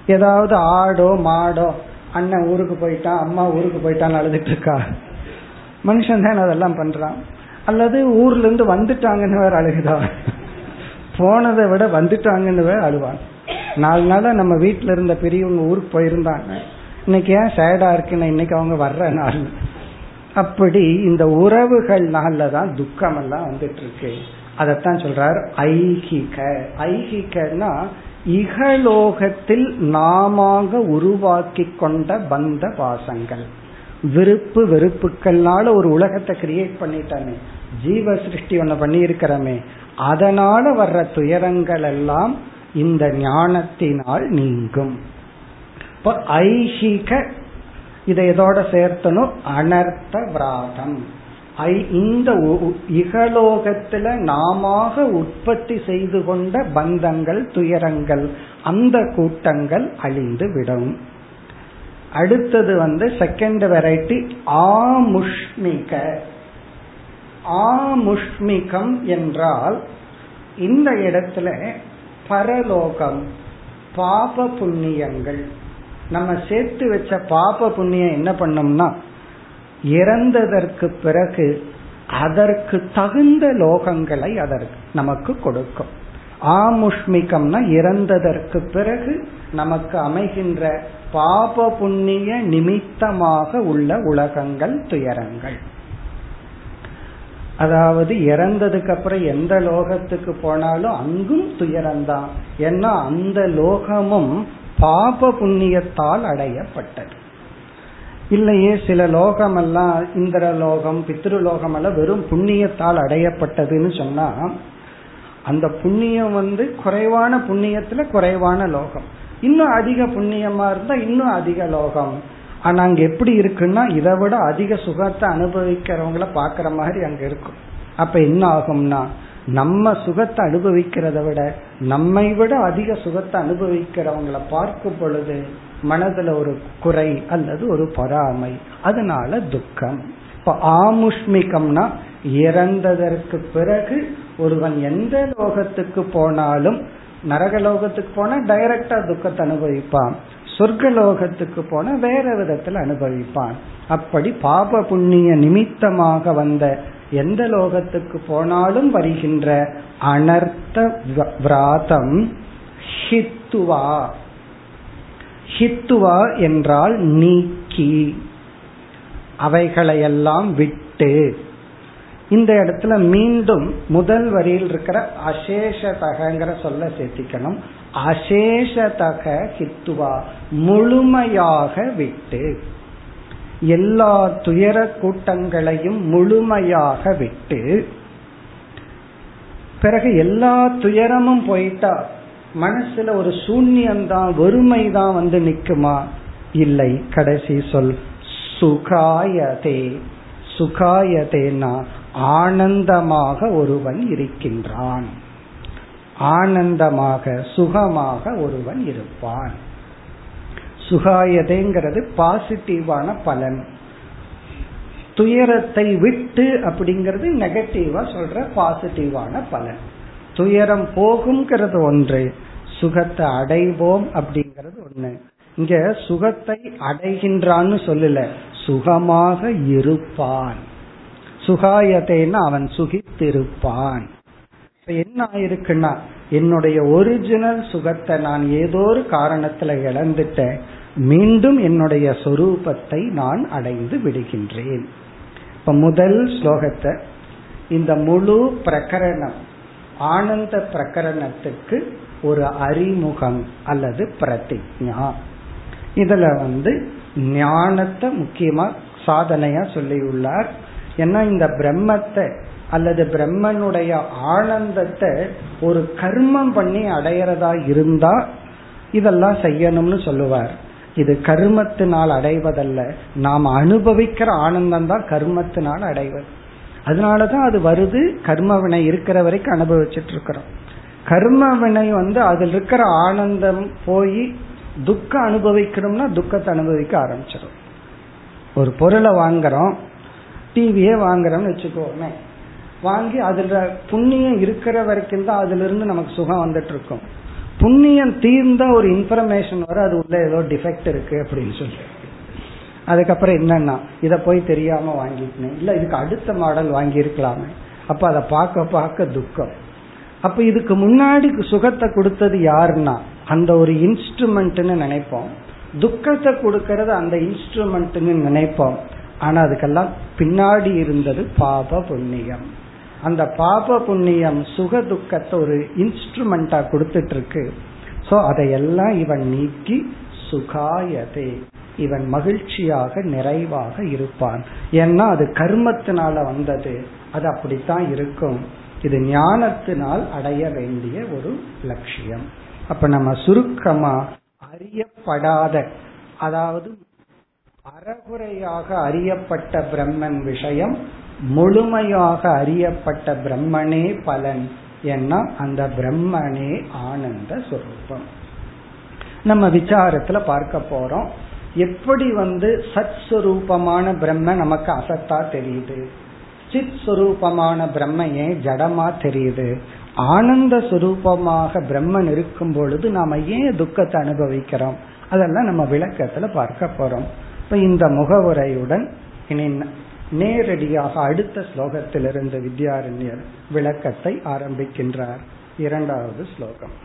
ஏதாவது ஆடோ மாடோ அண்ணன் ஊருக்கு போயிட்டான் அம்மா ஊருக்கு போயிட்டான்னு அழுதுட்டு இருக்கா? மனுஷன் தான் அதெல்லாம் பண்றான். அல்லது ஊர்ல இருந்து வந்துட்டாங்கன்னு வேற அழுகுதா? போனதை விட வந்துட்டாங்கன்னு வேற அழுவான். நாலு நாளா நம்ம வீட்டுல இருந்த பெரியவங்க ஊருக்கு போயிருந்தாங்க. இன்னைக்கு ஏன் சேடா இருக்குன்னு இன்னைக்கு அவங்க வர்ற நாள். அப்படி இந்த உறவுகள் நாள்ல தான் துக்கம் எல்லாம் வந்துட்டு இருக்கு. அதத்தான் சொல்றார் ஐகிக. ஐகிகன்னா இகலோகத்தில் நாம உருவாக்கி கொண்ட பந்த பாசங்கள். விருப்பு வெறுப்புக்கள்னால ஒரு உலகத்தை கிரியேட் பண்ணிட்டானே ஜீவ சிருஷ்டி ஒன்ன பண்ணி இருக்கிறமே அதனால வர்ற துயரங்கள் எல்லாம் இந்த ஞானத்தினால் நீங்கும். இப்ப ஐஹிக இதை இதோட சேர்த்தனும் அனர்த்த விராதம் இந்த இகலோகத்துல நாம உற்பத்தி செய்து கொண்ட பந்தங்கள் துயரங்கள் அந்த கூட்டங்கள் அழிந்து விடும். அடுத்தது வந்து செகண்ட் வெரைட்டி ஆமுஷ்மிக. ஆமுஷ்மிகம் என்றால் இந்த இடத்துல பரலோகம் பாப புண்ணியங்கள். நம்ம சேர்த்து வச்ச பாப புண்ணியம் என்ன பண்ணோம்னா இறந்ததற்கு பிறகு அதற்கு தகுந்த லோகங்களை அதற்கு நமக்கு கொடுக்கும். ஆமுஷ்மிகம்னா இறந்ததற்கு பிறகு நமக்கு அமைகின்ற பாப புண்ணிய நிமித்தமாக உள்ள உலகங்கள் துயரங்கள். அதாவது இறந்ததுக்கு அப்புறம் எந்த லோகத்துக்கு போனாலும் அங்கும் துயரம்தான். ஏன்னா அந்த லோகமும் பாப புண்ணியத்தால் அடையப்பட்டது. இல்லையே சில லோகம் எல்லாம் இந்திர லோகம் பித்ருலோகம் எல்லாம் வெறும் புண்ணியத்தால் அடையப்பட்டதுன்னு சொன்னா அந்த புண்ணியம் வந்து குறைவான புண்ணியத்துல குறைவான லோகம். இன்னும் அதிக புண்ணியமா இருந்தா இன்னும் அதிக லோகம். ஆனா அங்க எப்படி இருக்குன்னா இதை விட அதிக சுகத்தை அனுபவிக்கிறவங்கள பாக்குற மாதிரி அங்க இருக்கும். அப்ப என்ன ஆகும்னா நம்ம சுகத்தை அனுபவிக்கிறத விட நம்மை விட அதிக சுகத்தை அனுபவிக்கிறவங்கள பார்க்கும் பொழுது மனதுல ஒரு குறை அல்லது ஒரு பொறாமை. அதனால துக்கம். இப்ப ஆமுஷ்மிகம்னா இறந்ததற்கு பிறகு ஒருவன் எந்த லோகத்துக்கு போனாலும் நரக லோகத்துக்கு போனா டைரக்டா துக்கத்தை அனுபவிப்பான். சொர்க்க லோகத்துக்கு போனா வேற விதத்தில் அனுபவிப்பான். அப்படி பாப புண்ணிய நிமித்தமாக வந்த எந்த லோகத்துக்கு போனாலும் வருகின்ற அனர்த்த விராதம் ஹித்துவா. ஹித்துவா என்றால் நீக்கி. அவைகளையெல்லாம் விட்டு. இந்த இடத்துல மீண்டும் முதல் வரியில் இருக்கிற அசேஷதகங்கிற சொல்ல சேர்த்திக்கணும். அசேஷதக ஹித்துவா முழுமையாக விட்டு. எல்லா துயர கூட்டங்களையும் முழுமையாக விட்டு. பிறகு எல்லா துயரமும் போயிட்டா மனசுல ஒரு சூன்யம்தான் வறுமை தான் வந்து நிக்குமா? இல்லை. கடைசி சொல் சுகாயதே. சுகாயதேனா ஆனந்தமாக ஒருவன் இருக்கின்றான். ஆனந்தமாக சுகமாக ஒருவன் இருப்பான். சுகாயதேங்கிறது பாசிட்டிவான பலன். துயரத்தை விட்டு அப்படிங்கிறது நெகட்டிவா சொல்ற பாசிட்டிவான பலன். துயரம் போகுங்கிறது ஒன்று. சுகத்தை அடைவோம் அப்படிங்கிறது ஒண்ணு. இங்க சுகத்தை அடைகின்றான்னு சொல்லல. சுகமாக இருப்பான். சுகாயத்தைன்னா அவன் சுகித்திருப்பான். என்ன ஆயிருக்குன்னா என்னுடைய ஒரிஜினல் சுகத்தை நான் ஏதோ ஒரு காரணத்துல இழந்துட்டேன். மீண்டும் என்னுடைய சொரூபத்தை நான் அடைந்து விடுகின்றேன். இப்ப முதல் ஸ்லோகத்தை இந்த முழு பிரகரணம் ஆனந்த பிரகரணத்துக்கு ஒரு அறிமுகம் அல்லது பிரதிஜா. இதுல வந்து ஞானத்தை முக்கியமா சாதனையா சொல்லியுள்ளார். ஏன்னா இந்த பிரம்மத்தை அல்லது பிரம்மனுடைய ஆனந்தத்தை ஒரு கர்மம் பண்ணி அடையிறதா இருந்தா இதெல்லாம் செய்யணும்னு சொல்லுவார். இது கர்மத்தினால் அடைவதல்ல. நாம் அனுபவிக்கிற ஆனந்தம் தான் கர்மத்தினால் அடைவது. அதனாலதான் அது வருது. கர்மவினை இருக்கிற வரைக்கும் அனுபவிச்சுட்டு இருக்கிறோம். கர்ம வினை வந்து அதில் இருக்கிற ஆனந்தம் போய் துக்கம் அனுபவிக்கணும்னா துக்கத்தை அனுபவிக்க ஆரம்பிச்சிடும் ஒரு பொருளை வாங்குறோம் டிவியே வாங்குறோம்னு வச்சுக்கோமே. வாங்கி அதுல புண்ணியம் இருக்கிற வரைக்கும் தான் அதுல இருந்து நமக்கு சுகம் வந்துட்டு இருக்கும் புண்ணியம் தீர்ந்த ஒரு இன்ஃபர்மேஷன் வர அது உள்ள ஏதோ டிஃபெக்ட் இருக்கு அப்படின்னு சொல்லி அதுக்கப்புறம் என்னன்னா இதை போய் தெரியாம வாங்கிக்கணும். இல்ல இதுக்கு அடுத்த மாடல் வாங்கி இருக்கலாமே அப்ப அதை பார்க்க பார்க்க துக்கம். அப்ப இதுக்கு முன்னாடி சுகத்தை கொடுத்தது யாருன்னா அந்த ஒரு இன்ஸ்ட்ருமெண்ட்னு நினைப்போம். துக்கத்தை கொடுக்கறது அந்த இன்ஸ்ட்ருமெண்ட்னு நினைப்போம். ஆனா அதுக்கெல்லாம் பின்னாடி இருந்தது பாப புண்ணியம். அந்த பாப புண்ணியம் சுக துக்கத்தை ஒரு இன்ஸ்ட்ருமெண்டா கொடுத்துட்டு இருக்கு சோ அதையெல்லாம் இவன் நீக்கி சுகாயதே. இவன் மகிழ்ச்சியாக நிறைவாக இருப்பான். ஏன்னா அது கர்மத்தினால வந்தது. அது அப்படித்தான் இருக்கும். இது ஞானத்தினால் அடைய வேண்டிய ஒரு லட்சியம். அப்ப நம்ம சுருக்கமா அறியப்படாத அதாவது அறகுறையாக அறியப்பட்ட பிரம்மன் விஷயம் முழுமையாக அறியப்பட்ட பிரம்மனே பலன் ஏன்னா அந்த பிரம்மனே ஆனந்த சுரூபம். நம்ம விசாரத்துல பார்க்க போறோம். எப்படி வந்து சத் சுரூபமான பிரம்ம நமக்கு அசத்தா தெரியுது? சித் சுரூபமான பிரம்ம ஏன் ஜடமா தெரியுது ஆனந்த சுரூபமாக பிரம்மன் இருக்கும் பொழுது நாம ஏன் துக்கத்தை அனுபவிக்கிறோம் அதெல்லாம் நம்ம விளக்கத்துல பார்க்க போறோம் இப்ப இந்த முகவுரையுடன் இனி நேரடியாக அடுத்த ஸ்லோகத்திலிருந்து வித்யாரண்யர் விளக்கத்தை ஆரம்பிக்கின்றார் இரண்டாவது ஸ்லோகம்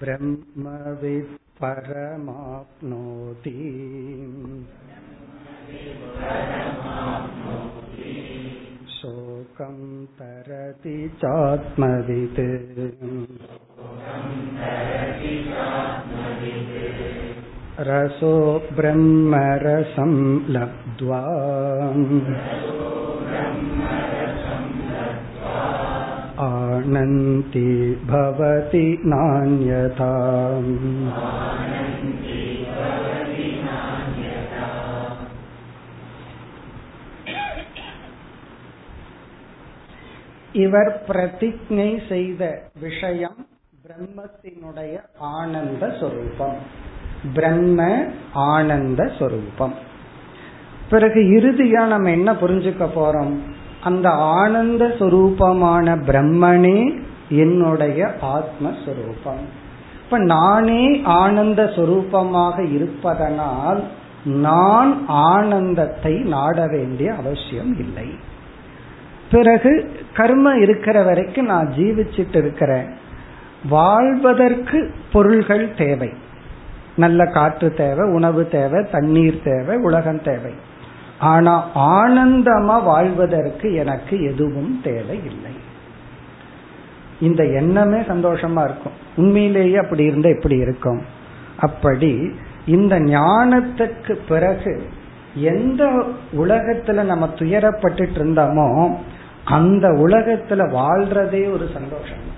ब्रह्मवित् परमाप्नोति शोकं तरति चात्मवित्। रसो ब्रह्मरसं लब्ध्वा आनन्ति भवति नान्यथा। இவர் பிரதிஜை செய்த விஷயம் பிரம்மத்தினுடைய ஆனந்த சொரூபம். பிரம்ம ஆனந்த சொரூபம். பிறகு இறுதியா நம்ம என்ன புரிஞ்சுக்க போறோம்? அந்த ஆனந்த சுரூபமான பிரம்மனே என்னுடைய ஆத்மஸ்வரூபம் இப்ப நானே ஆனந்த சுரூபமாக இருப்பதனால் நான் ஆனந்தத்தை நாட வேண்டிய அவசியம் இல்லை. பிறகு கர்ம இருக்கிற வரைக்கும் நான் ஜீவிச்சிட்டு இருக்கிறேன். வாழ்வதற்கு பொருள்கள் தேவை. நல்ல காற்று தேவை உணவு தேவை தண்ணீர் தேவை உலகம் தேவை. ஆனா ஆனந்தமா வாழ்வதற்கு எனக்கு எதுவும் தேவை இல்லை இந்த எண்ணமே சந்தோஷமா இருக்கும். உண்மையிலேயே அப்படி இருந்தா எப்படி இருக்கும். அப்படி இந்த ஞானத்துக்கு பிறகு எந்த உலகத்துல நம்ம துயரப்பட்டு இருந்தோமோ அந்த உலகத்துல வாழ்றதே ஒரு சந்தோஷம்.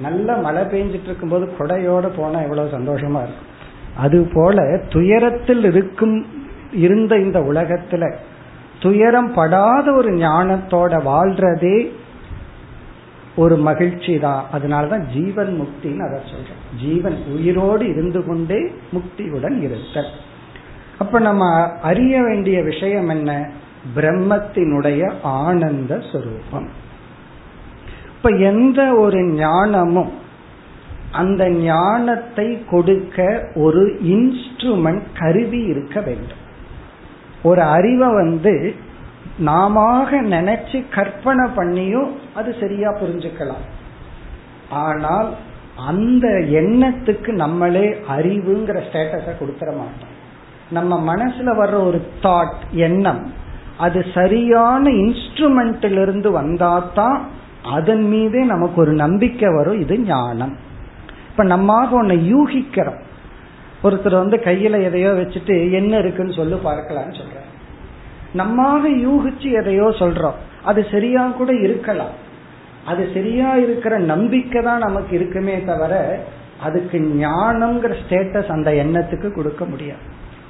நல்ல மழை பெஞ்சிட்டு இருக்கும்போது கொடையோட போனா எவ்வளவு சந்தோஷமா இருக்கும். அது போல துயரத்தில் இருக்கும் இருந்த இந்த உலகத்துல துயரம் படாத ஒரு ஞானத்தோட வாழ்றதே ஒரு மகிழ்ச்சி தான். அதனாலதான் ஜீவன் முக்தின்னு அதை சொல்றோம். ஜீவன் உயிரோடு இருந்து கொண்டே முக்தியுடன் இருத்தல். அப்ப நம்ம அறிய வேண்டிய விஷயம் என்ன? பிரம்மத்தினுடைய ஆனந்த சுரூபம். இப்ப எந்த ஒரு ஞானமும் அந்த ஞானத்தை கொடுக்க ஒரு இன்ஸ்ட்ருமெண்ட் கருவி இருக்க வேண்டும். ஒரு அறிவை வந்து நாம நினைச்சு கற்பனை பண்ணியும் அது சரியா புரிஞ்சுக்கலாம். ஆனால் அந்த எண்ணத்துக்கு நம்மளே அறிவுங்கிற ஸ்டேட்டஸை கொடுத்துட மாட்டோம். நம்ம மனசுல வர்ற ஒரு தாட் எண்ணம் அது சரியான இன்ஸ்ட்ருமெண்ட்டிலிருந்து வந்தாதான் அதன் மீதே நமக்கு ஒரு நம்பிக்கை வரும். இது ஞானம். இப்ப நம்மாக ஒன்னு யூகிக்கிறோம். ஒருத்தர் வந்து கையில எதையோ வச்சுட்டு என்ன இருக்குன்னு சொல்லி பார்க்கலான்னு சொல்ற நம்மாக யூகிச்சு எதையோ சொல்றோம். அது சரியா கூட இருக்கலாம். அது சரியா இருக்கிற நம்பிக்கை தான் நமக்கு இருக்குமே தவிர அதுக்கு ஞானம்ங்கிற ஸ்டேட்டஸ் அந்த எண்ணத்துக்கு கொடுக்க முடியாது.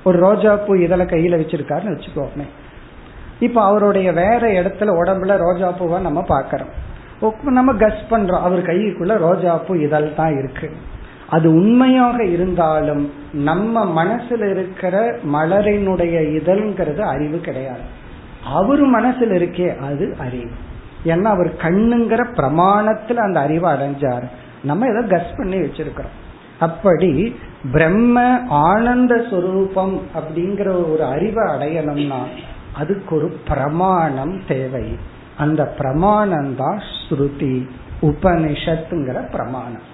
ஒரு ரோஜா பூ இதெல்லாம் கையில வச்சிருக்காருன்னு வச்சுக்கோமே. இப்ப அவருடைய வேற இடத்துல உடம்புல ரோஜா பூவை நம்ம பாக்கிறோம் நம்ம கஸ் பண்றோம். அவர் கைக்குள்ள ரோஜா பூ இதழ் தான் இருக்கு. அது உண்மையாக இருந்தாலும் நம்ம மனசுல இருக்கிற மலரினுடைய இதழ்ங்கிறது அறிவு கிடையாது. அவர் மனசுல இருக்கே அது அறிவு. ஏன்னா அவர் கண்ணுங்கிற பிரமாணத்துல அந்த அறிவை அடைஞ்சார். நம்ம ஏதோ கஸ் பண்ணி வச்சிருக்கிறோம். அப்படி பிரம்ம ஆனந்த சுரூபம் அப்படிங்கிற ஒரு அறிவை அடையணும்னா அதுக்கு ஒரு பிரமாணம் தேவை. அந்த பிரமாணம் தான் ஸ்ருதி உபனிஷத்துங்கிற பிரமாணம்.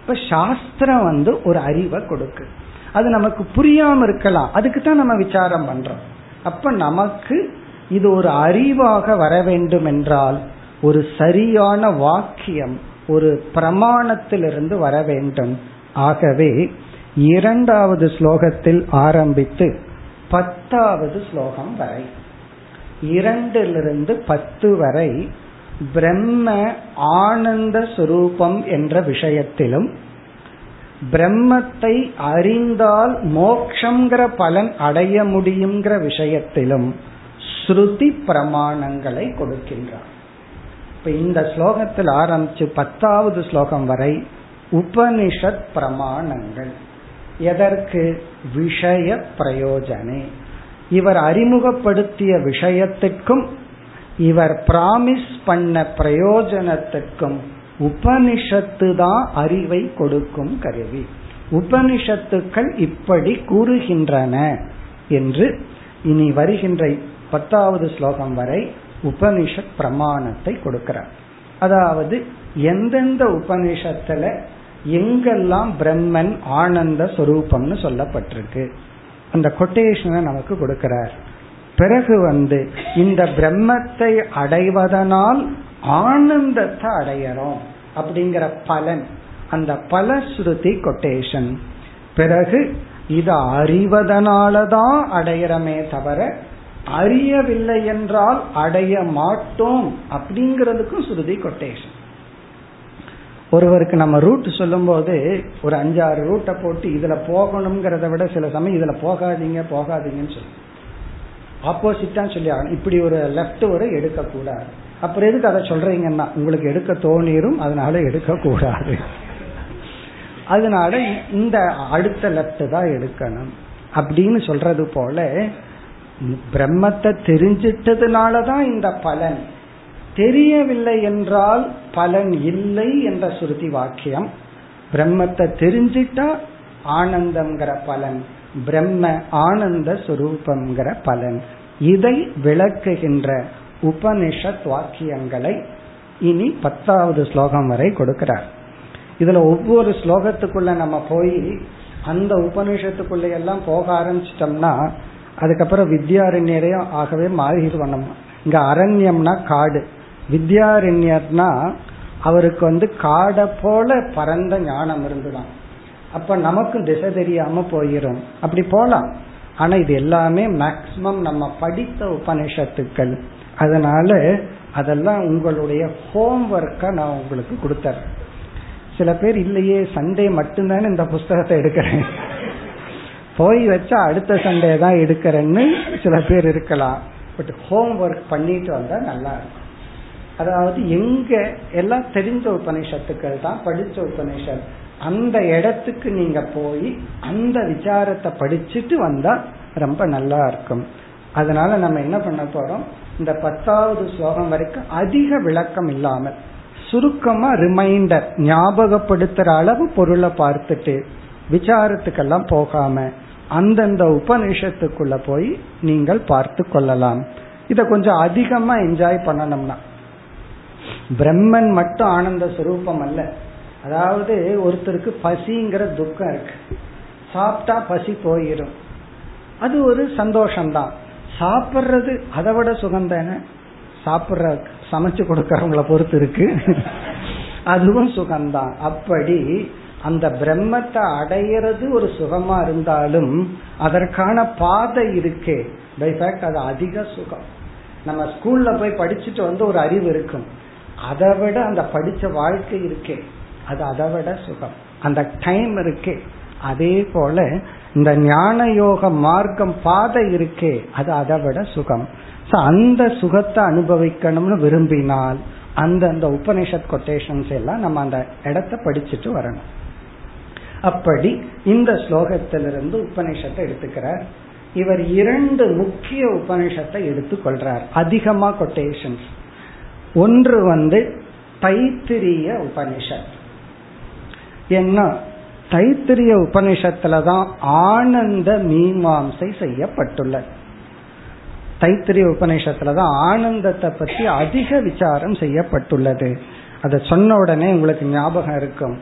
இப்ப சாஸ்திரம் வந்து ஒரு அறிவை கொடுக்கு. அது நமக்கு புரியாம இருக்கலாம். அதுக்கு தான் நம்ம விசாரம் பண்றோம். அப்ப நமக்கு இது ஒரு அறிவாக வர வேண்டும் என்றால் ஒரு சரியான வாக்கியம் ஒரு பிரமாணத்திலிருந்து வர வேண்டும். ஆகவே இரண்டாவது ஸ்லோகத்தில் ஆரம்பித்து பத்தாவது ஸ்லோகம் வரை. இரண்டிலிருந்து பத்து வரை பிரம்ம ஆனந்த சுரூபம் என்ற விஷயத்திலும் பிரம்மத்தை அறிந்தால் மோக்ஷங்கிற பலன் அடைய முடியுங்கிற விஷயத்திலும் ஸ்ருதி பிரமாணங்களை கொடுக்கின்றார். இப்ப இந்த ஸ்லோகத்தில் ஆரம்பிச்சு பத்தாவது ஸ்லோகம் வரை உபனிஷத் பிரமாணங்கள். எதற்கு? விஷய பிரயோஜனே இவர் அறிமுகப்படுத்திய விஷயத்துக்கும் இவர் பிராமிஸ் பண்ண பிரயோஜனத்துக்கும் உபனிஷத்து தான் அறிவை கொடுக்கும் கருவி. உபனிஷத்துக்கள் இப்படி கூறுகின்றன என்று இனி வருகின்ற பத்தாவது ஸ்லோகம் வரை உபனிஷத் பிரமாணத்தை கொடுக்கிறார். அதாவது எந்தெந்த உபனிஷத்துல எங்கெல்லாம் பிரம்மன் ஆனந்த சொரூபம்னு சொல்லப்பட்டிருக்கு அந்த கொட்டேஷனை நமக்கு கொடுக்கிறார். பிறகு வந்து இந்த பிரம்மத்தை அடைவதனால் ஆனந்தத்தை அடையறோம் அப்படிங்கிற பலன் அந்த பல ஸ்ருதி கொட்டேஷன் பிறகு இதை அறிவதனாலதான் அடையிறமே தவிர அறியவில்லை என்றால் அடைய மாட்டோம் அப்படிங்கிறதுக்கும் ஸ்ருதி கொட்டேஷன் ஒருவருக்கு நம்ம ரூட் சொல்லும் போது ஒரு அஞ்சாறு ரூட்டை போட்டு இதுல போகணுங்கிறத விட சில சமயம் இதுல போகாதீங்க போகாதீங்கன்னு சொல்லி ஆப்போசிட்டா சொல்லி ஆகணும். இப்படி ஒரு லெப்ட் ஒரு எடுக்கக்கூடாது. அப்புறம் எதுக்கு அதை சொல்றீங்கன்னா உங்களுக்கு எடுக்க தோணிரும் அதனால எடுக்கக்கூடாது. அதனால இந்த அடுத்த லெப்ட் தான் எடுக்கணும். அப்படின்னு சொல்றது போல பிரம்மத்தை தெரிஞ்சிட்டதுனாலதான் இந்த பலன். தெரியவில்லை என்றால் பலன் இல்லை என்ற சுருதி வாக்கியம். பிரம்மத்தை தெரிஞ்சிட்டா ஆனந்தம்ங்கிற பலன் பிரம்ம ஆனந்த சுரூபம்ங்கிற பலன். இதை விளக்குகின்ற உபனிஷத் வாக்கியங்களை இனி பத்தாவது ஸ்லோகம் வரை கொடுக்கிறார். இதுல ஒவ்வொரு ஸ்லோகத்துக்குள்ள நம்ம போய் அந்த உபநிஷத்துக்குள்ள எல்லாம் போக ஆரம்பிச்சிட்டோம்னா அதுக்கப்புறம் வித்யாரண்யரையும் ஆகவே மாறிடுவோம் நம்ம. இங்க அரண்யம்னா காடு. வித்யாரண்யர்னா அவருக்கு வந்து காடை போல பரந்த ஞானம் இருந்துதான். அப்ப நமக்கும் திசை தெரியாம போயிரும். அப்படி போலாம். ஆனா இது எல்லாமே மேக்சிமம் நம்ம படித்த உபனிஷத்துக்கள். அதனால அதெல்லாம் உங்களுடைய ஹோம்ஒர்க்கா நான் உங்களுக்கு கொடுத்தறேன். சில பேர் இல்லையே சண்டே மட்டும்தானே இந்த புஸ்தகத்தை எடுக்கிறேன். போய் வச்சா அடுத்த சண்டே தான் எடுக்கிறேன்னு சில பேர் இருக்கலாம். பட் ஹோம் ஒர்க் பண்ணிட்டு வந்தா நல்லா இருக்கும். அதாவது எங்க எல்லாம் தெரிஞ்ச உபனிஷத்துக்கள் தான் படிச்ச உபநிஷத். அந்த இடத்துக்கு நீங்க போய் அந்த விசாரத்தை படிச்சுட்டு வந்தா ரொம்ப நல்லா இருக்கும். அதனால நம்ம என்ன பண்ண போறோம்? இந்த பத்தாவது ஸ்லோகம் வரைக்கும் அதிக விளக்கம் இல்லாமல் சுருக்கமா ரிமைண்டர் ஞாபகப்படுத்துற அளவு பொருளை பார்த்துட்டு விசாரத்துக்கெல்லாம் போகாம அந்தந்த உபநிஷத்துக்குள்ள போய் நீங்கள் பார்த்து கொள்ளலாம். இதை கொஞ்சம் அதிகமா என்ஜாய் பண்ணணும்னா பிரம்மன் மட்டும் ஆனந்த சுரூபம் அல்ல. அதாவது ஒருத்தருக்கு பசிங்கிற துக்கம் இருக்கு. சாப்பிட்டா பசி போயிடும் அது ஒரு சந்தோஷம்தான். சாப்பிட்றது அதை விட சுகம் தானே? சாப்பிட்ற சமைச்சு கொடுக்கறவங்கள பொறுத்து இருக்கு. அதுவும் சுகம்தான். அப்படி அந்த பிரம்மத்தை அடையிறது ஒரு சுகமா இருந்தாலும் அதற்கான பாதை இருக்கே. பை ஃபேக்ட் அது அதிக சுகம். நம்ம ஸ்கூல்ல போய் படிச்சுட்டு வந்து ஒரு அறிவு இருக்கும். அதை விட அந்த படிச்ச வாழ்க்கை இருக்கே. அது அதை விட சுகம். அந்த டைம் இருக்கே. அதே போல இந்த ஞான யோக மார்க்கம் பாதை இருக்கே. அது அதை விட சுகம் அந்த சுகத்தை அனுபவிக்கணும்னு விரும்பினால் அந்த அந்த உபனிஷத் கொட்டேஷன்ஸ் எல்லாம் நம்ம அந்த இடத்த படிச்சுட்டு வரணும். அப்படி இந்த ஸ்லோகத்திலிருந்து உபனிஷத்தை எடுத்துக்கிறார். இவர் இரண்டு முக்கிய உபனிஷத்தை எடுத்துக்கொள்றார். அதிகமா கொட்டேஷன்ஸ் ஒன்று வந்து தைத்திரிய உபனிஷத். என்ன? தைத்திரிய உபனிஷத்துல தான் ஆனந்த மீமாம்சை செய்யப்பட்டுள்ளது. தைத்திரிய உபநிஷத்துல தான் ஆனந்தத்தை பற்றி அதிக விசாரம் செய்யப்பட்டுள்ளது. அதை சொன்ன உடனே உங்களுக்கு ஞாபகம் இருக்கும்.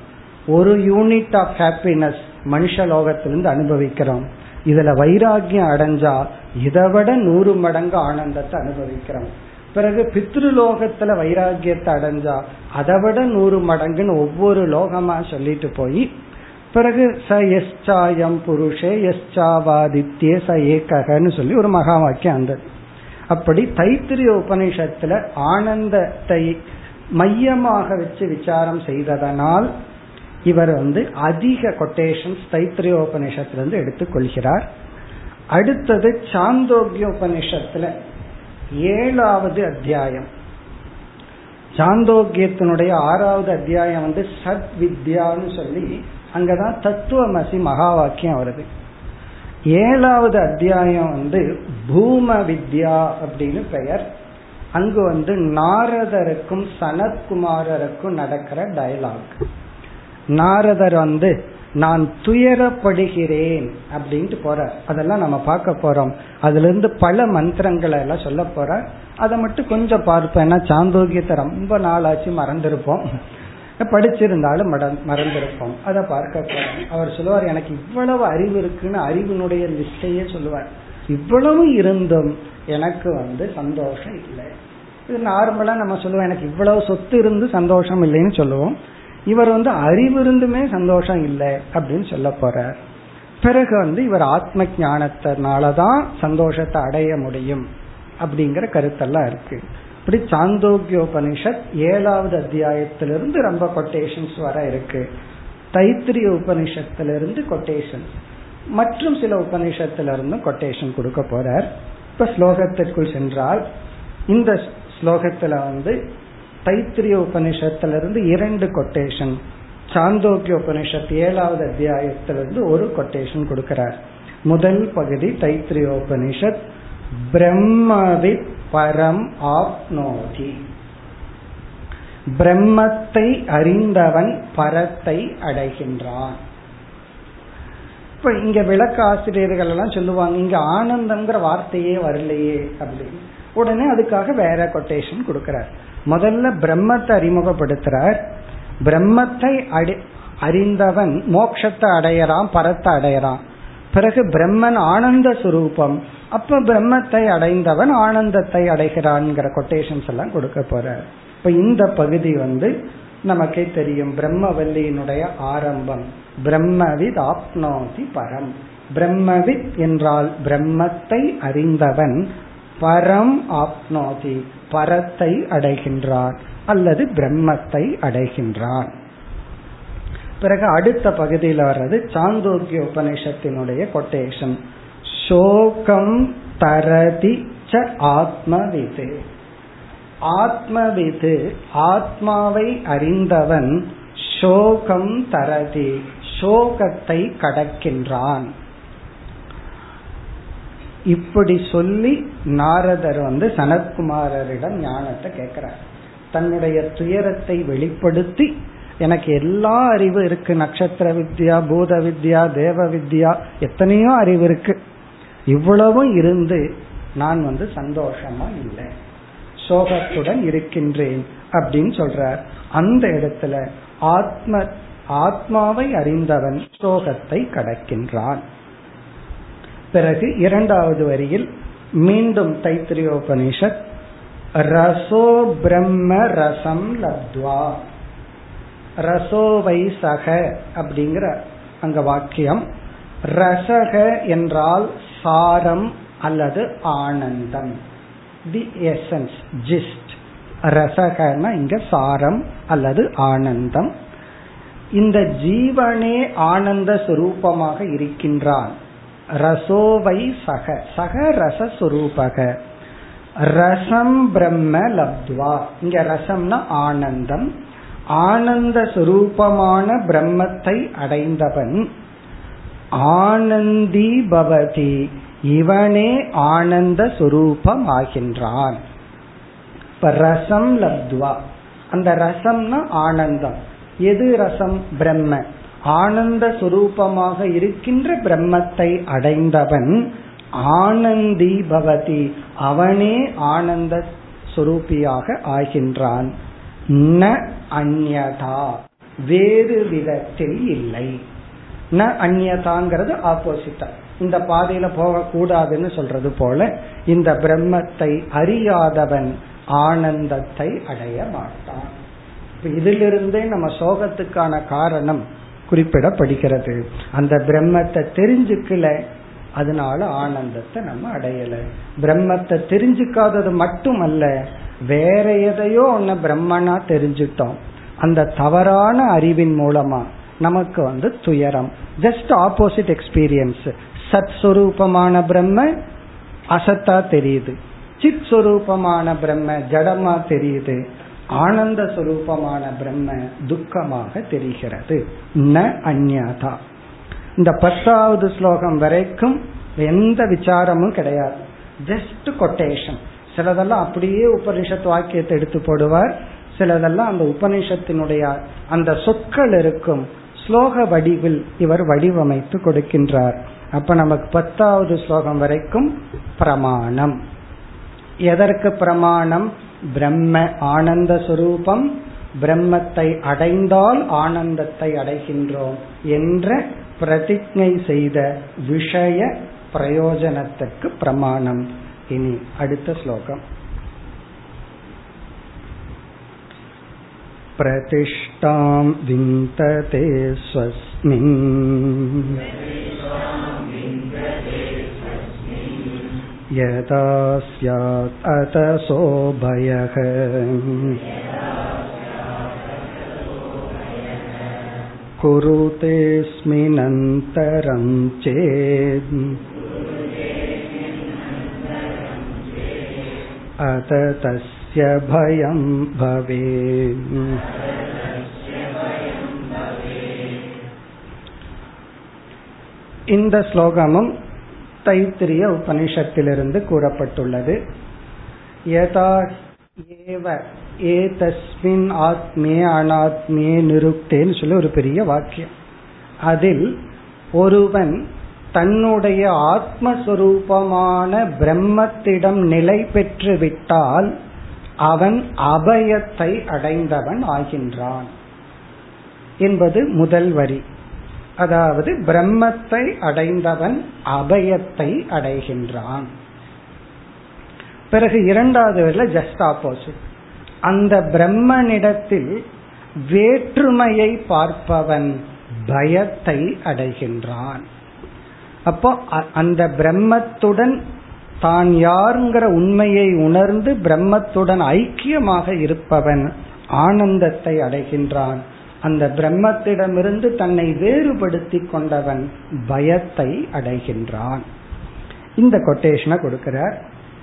ஒரு யூனிட் ஆஃப் ஹாப்பினஸ் மனுஷ லோகத்திலிருந்து அனுபவிக்கிறோம். இதுல வைராகியம் அடைஞ்சா இதை விட நூறு மடங்கு ஆனந்தத்தை அனுபவிக்கிறோம். பிறகு பித்ருலோகத்துல வைராகியத்தை அடைஞ்சா அதை விட நூறு மடங்குன்னு ஒவ்வொரு லோகமா சொல்லிட்டு போய் பிறகு ச எஸ்சாயம் புருஷே எஸ்சாவாதித்யே ச ஏகன்னு சொல்லி ஒரு மகா வாக்கியம் அந்த. அப்படி தைத்திரிய உபனிஷத்துல ஆனந்தத்தை மையமாக வச்சு விசாரம் செய்ததனால் இவர் வந்து அதிக கொட்டேஷன்ஸ் தைத்திரிய உபனிஷத்திலிருந்து எடுத்துக்கொள்கிறார். அடுத்தது சாந்தோக்கிய உபனிஷத்துல ஏழாவது அத்தியாயம். சாந்தோக்கியத்தினுடைய ஆறாவது அத்தியாயம் வந்து சத் வித்யான்னு சொல்லி அங்கதான் தத்துவமசி மகா வாக்கியம் வருது. ஏழாவது அத்தியாயம் வந்து பூம வித்யா அப்படின்னு பெயர். அங்கு வந்து நாரதருக்கும் சனத்குமாரருக்கும் நடக்கிற டயலாக் நாரதர் வந்து நான் துயரப்படுகிறேன் அப்படின்ட்டு போற அதெல்லாம் நம்ம பார்க்க போறோம். அதுல இருந்து பல மந்திரங்களை எல்லாம் சொல்ல போற அதை மட்டும் கொஞ்சம் பார்ப்பேன் ஏன்னா சாந்தோக்கியத்தை ரொம்ப நாளாச்சு மறந்திருப்போம். படிச்சிருந்தாலும் மறந்திருப்போம். அதை பார்க்க போறோம். அவர் சொல்லுவார் எனக்கு இவ்வளவு அறிவு இருக்குன்னு அறிவினுடைய லிஸ்டையே சொல்லுவார். இவ்வளவு இருந்தும் எனக்கு வந்து சந்தோஷம் இல்லை. இது நார்மலா நம்ம சொல்லுவோம். எனக்கு இவ்வளவு சொத்து இருந்து சந்தோஷம் இல்லைன்னு சொல்லுவோம். இவர் வந்து அறிவிருந்துமே சந்தோஷம் இல்லை அப்படின்னு சொல்ல போறார். பிறகு வந்து இவர் ஆத்ம ஞானத்தினாலதான் சந்தோஷத்தை அடைய முடியும் அப்படிங்கிற கருத்தெல்லாம் இருக்கு. இப்படி சாந்தோக்கியோபனிஷத் ஏழாவது அத்தியாயத்திலிருந்து ரொம்ப கொட்டேஷன்ஸ் வர இருக்கு. தைத்திரிய உபனிஷத்திலிருந்து கொட்டேஷன்ஸ் மற்றும் சில உபனிஷத்திலிருந்து கொட்டேஷன் கொடுக்க போறார். இப்ப ஸ்லோகத்திற்குள் சென்றால் இந்த ஸ்லோகத்துல வந்து தைத்திரிய உபனிஷத்திலிருந்து இரண்டு கொட்டேஷன் சாந்தோக்கிய உபனிஷத் ஏழாவது அத்தியாயத்திலிருந்து ஒரு கொட்டேஷன் கொடுக்கிறார். முதல் பகுதி தைத்திரிய உபனிஷத் பிரம்மவித் பரம் ஆப்னோதி. பிரம்மத்தை அறிந்தவன் பரத்தை அடைகின்றான். இப்ப இங்க விளக்க ஆசிரியர்கள் எல்லாம் சொல்லுவாங்க இங்க ஆனந்தங்கிற வார்த்தையே வரலையே அப்படின்னு. உடனே அதுக்காக வேற கொட்டேஷன் கொடுக்கிறார். முதல்ல பிரம்மத்தை அறிமுகப்படுத்துறார். பிரம்மத்தை அடி அறிந்தவன் மோட்சத்தை அடையறான் பரத்தை அடையறான். பிறகு பிரம்மன் ஆனந்த சுரூபம். அப்ப பிரம்மத்தை அடைந்தவன் ஆனந்தத்தை அடைகிறான்ங்கிற கொட்டேஷன்ஸ் எல்லாம் கொடுக்க போறார். இப்ப இந்த பகுதி வந்து நமக்கே தெரியும். பிரம்மவல்லியினுடைய ஆரம்பம். பிரம்மவித் ஆப்னோதி பரம். பிரம்மவித் என்றால் பிரம்மத்தை அறிந்தவன் பரம் ஆப்னோதி பரத்தை அடைகின்றான் அல்லது பிரம்மத்தை அடைகின்றான் பிறகு அடுத்த பகுதியில் வர்றது சாந்தோக்கிய உபநிஷத்தினுடைய கொட்டேஷன் சோகம் தரதி ச ஆத்மவிது. ஆத்மவிது ஆத்மாவை அறிந்தவன் சோகம் தரதி சோகத்தை கடக்கின்றான். இப்படி சொல்லி நாரதர் வந்து சனத்குமாரரிடம் ஞானத்தை கேட்கிறார். தன்னுடைய துயரத்தை வெளிப்படுத்தி எனக்கு எல்லா அறிவு இருக்கு. நட்சத்திர வித்யா பூத வித்யா தேவ வித்யா எத்தனையோ அறிவு இருக்கு. இவ்வளவும் இருந்து நான் வந்து சந்தோஷமா இல்லை. சோகத்துடன் இருக்கின்றேன் அப்படின்னு சொல்றார். அந்த இடத்துல ஆத்ம ஆத்மாவை அறிந்தவன் சோகத்தை கடக்கின்றான். பிறகு இரண்டாவது வரியில் மீண்டும் தைத்திரியோபனிஷத் ரசோ பிரம்ம ரசம் லத்வா ரசோவை சக அப்படிங்கிற அங்க வாக்கியம். ரசக என்றால் சாரம் அல்லது ஆனந்தம். தி எசன்ஸ் ஜிஸ்ட் ரசகன இங்க சாரம் அல்லது ஆனந்தம். இந்த ஜீவனே ஆனந்த சுரூபமாக இருக்கின்றான். ரசோவை சக. சக ரசஸ்வரூபக. ரசம் பிரம்ம லப்துவா. இங்க ரசம்னா ஆனந்தம். ஆனந்த சுரூபமான பிரம்மத்தை அடைந்தவன். ஆனந்தி பவதி. இவனே ஆனந்த சுரூபம் ஆகின்றான் இப்ப ரசம் லப்துவா. அந்த ரசம்னா ஆனந்தம். எது ரசம்? பிரம்ம. ஆனந்த சுரூபமாக இருக்கின்ற பிரம்மத்தை அடைந்தவன் ஆனந்தி பவதி. அவனே ஆனந்த சுரூபியாக ஆகின்றான். ந அந்யதா வேறு விதத்தில் இல்லை. ந அந்யதாங்கிறது ஆப்போசிட்டா இந்த பாதையில போகக்கூடாதுன்னு சொல்றது போல இந்த பிரம்மத்தை அறியாதவன் ஆனந்தத்தை அடைய மாட்டான். இதிலிருந்தே நம்ம சோகத்துக்கான காரணம் குறிப்பிடப்படுகிறது. அந்த பிரம்மத்தை தெரிஞ்சுக்கல அதனால ஆனந்தத்தை நம்ம அடையல. பிரம்மத்தை தெரிஞ்சுக்காதது மட்டுமல்ல வேற எதையோ ஒன்ன பிரம்மனா தெரிஞ்சுட்டோம். அந்த தவறான அறிவின் மூலமா நமக்கு வந்து துயரம். ஜஸ்ட் ஆப்போசிட் எக்ஸ்பீரியன்ஸ் சத் சுரூபமான பிரம்ம அசத்தா தெரியுது. சித் சுரூபமான பிரம்ம ஜடமா தெரியுது. ஆனந்த சுரூபமான பிரம்ம துக்கமாக தெரிகிறது. ந அந்யாதா இந்த பத்தாவது ஸ்லோகம் வரைக்கும் எந்த விசாரமும் கிடையாது. ஜஸ்ட் கொட்டேஷன் சிலதெல்லாம் அப்படியே உபனிஷத் வாக்கியத்தை எடுத்து போடுவார். சிலதெல்லாம் அந்த உபனிஷத்தினுடைய அந்த சொற்கள் இருக்கும். ஸ்லோக வடிவில் இவர் வடிவமைத்து கொடுக்கின்றார். அப்ப நமக்கு பத்தாவது ஸ்லோகம் வரைக்கும் பிரமாணம். எதற்கு பிரமாணம்? பிரம்ம ஆனந்த சுரூபம் பிரம்மத்தை அடைந்தால் ஆனந்தத்தை அடைகின்றோம் என்ற பிரதிஜை செய்த விஷய பிரயோஜனத்துக்கு பிரமாணம் இனி அடுத்த ஸ்லோகம் प्रतिष्ठां विन्दते स्वस्मिन् यदा स्यात् अतसो भयः कुरुतेऽस्मिनन्तरं चेत् अत तस्य भयं भवेत् இந்த ஸ்லோகமும் தைத்திரிய உபனிஷத்திலிருந்து கூறப்பட்டுள்ளது. யதா ஏவ ஏதஸ்மின் ஆத்மே அனாத்மே நிருக்தேன்னு சொல்லி ஒரு பெரிய வாக்கியம். அதில் ஒருவன் தன்னுடைய ஆத்மஸ்வரூபமான பிரம்மத்திடம் நிலை பெற்று விட்டால் அவன் அபயத்தை அடைந்தவன் ஆகின்றான். என்பது முதல் வரி. அதாவது பிரம்மத்தை அடைந்தவன் அபயத்தை அடைகின்றான். பிறகு இரண்டாவது வரியில ஜஸ்ட் ஆப்போசிட் அந்த பிரம்மனிடத்தில் வேற்றுமையை பார்ப்பவன் பயத்தை அடைகின்றான். அப்போ அந்த பிரம்மத்துடன் தான் யாருங்கிற உண்மையை உணர்ந்து பிரம்மத்துடன் ஐக்கியமாக இருப்பவன் ஆனந்தத்தை அடைகின்றான். அந்த பிரம்மத்திடமிருந்து தன்னை வேறுபடுத்தி கொண்டவன் பயத்தை அடைகின்றான். இந்த கொட்டேஷனை கொடுக்கிறார்.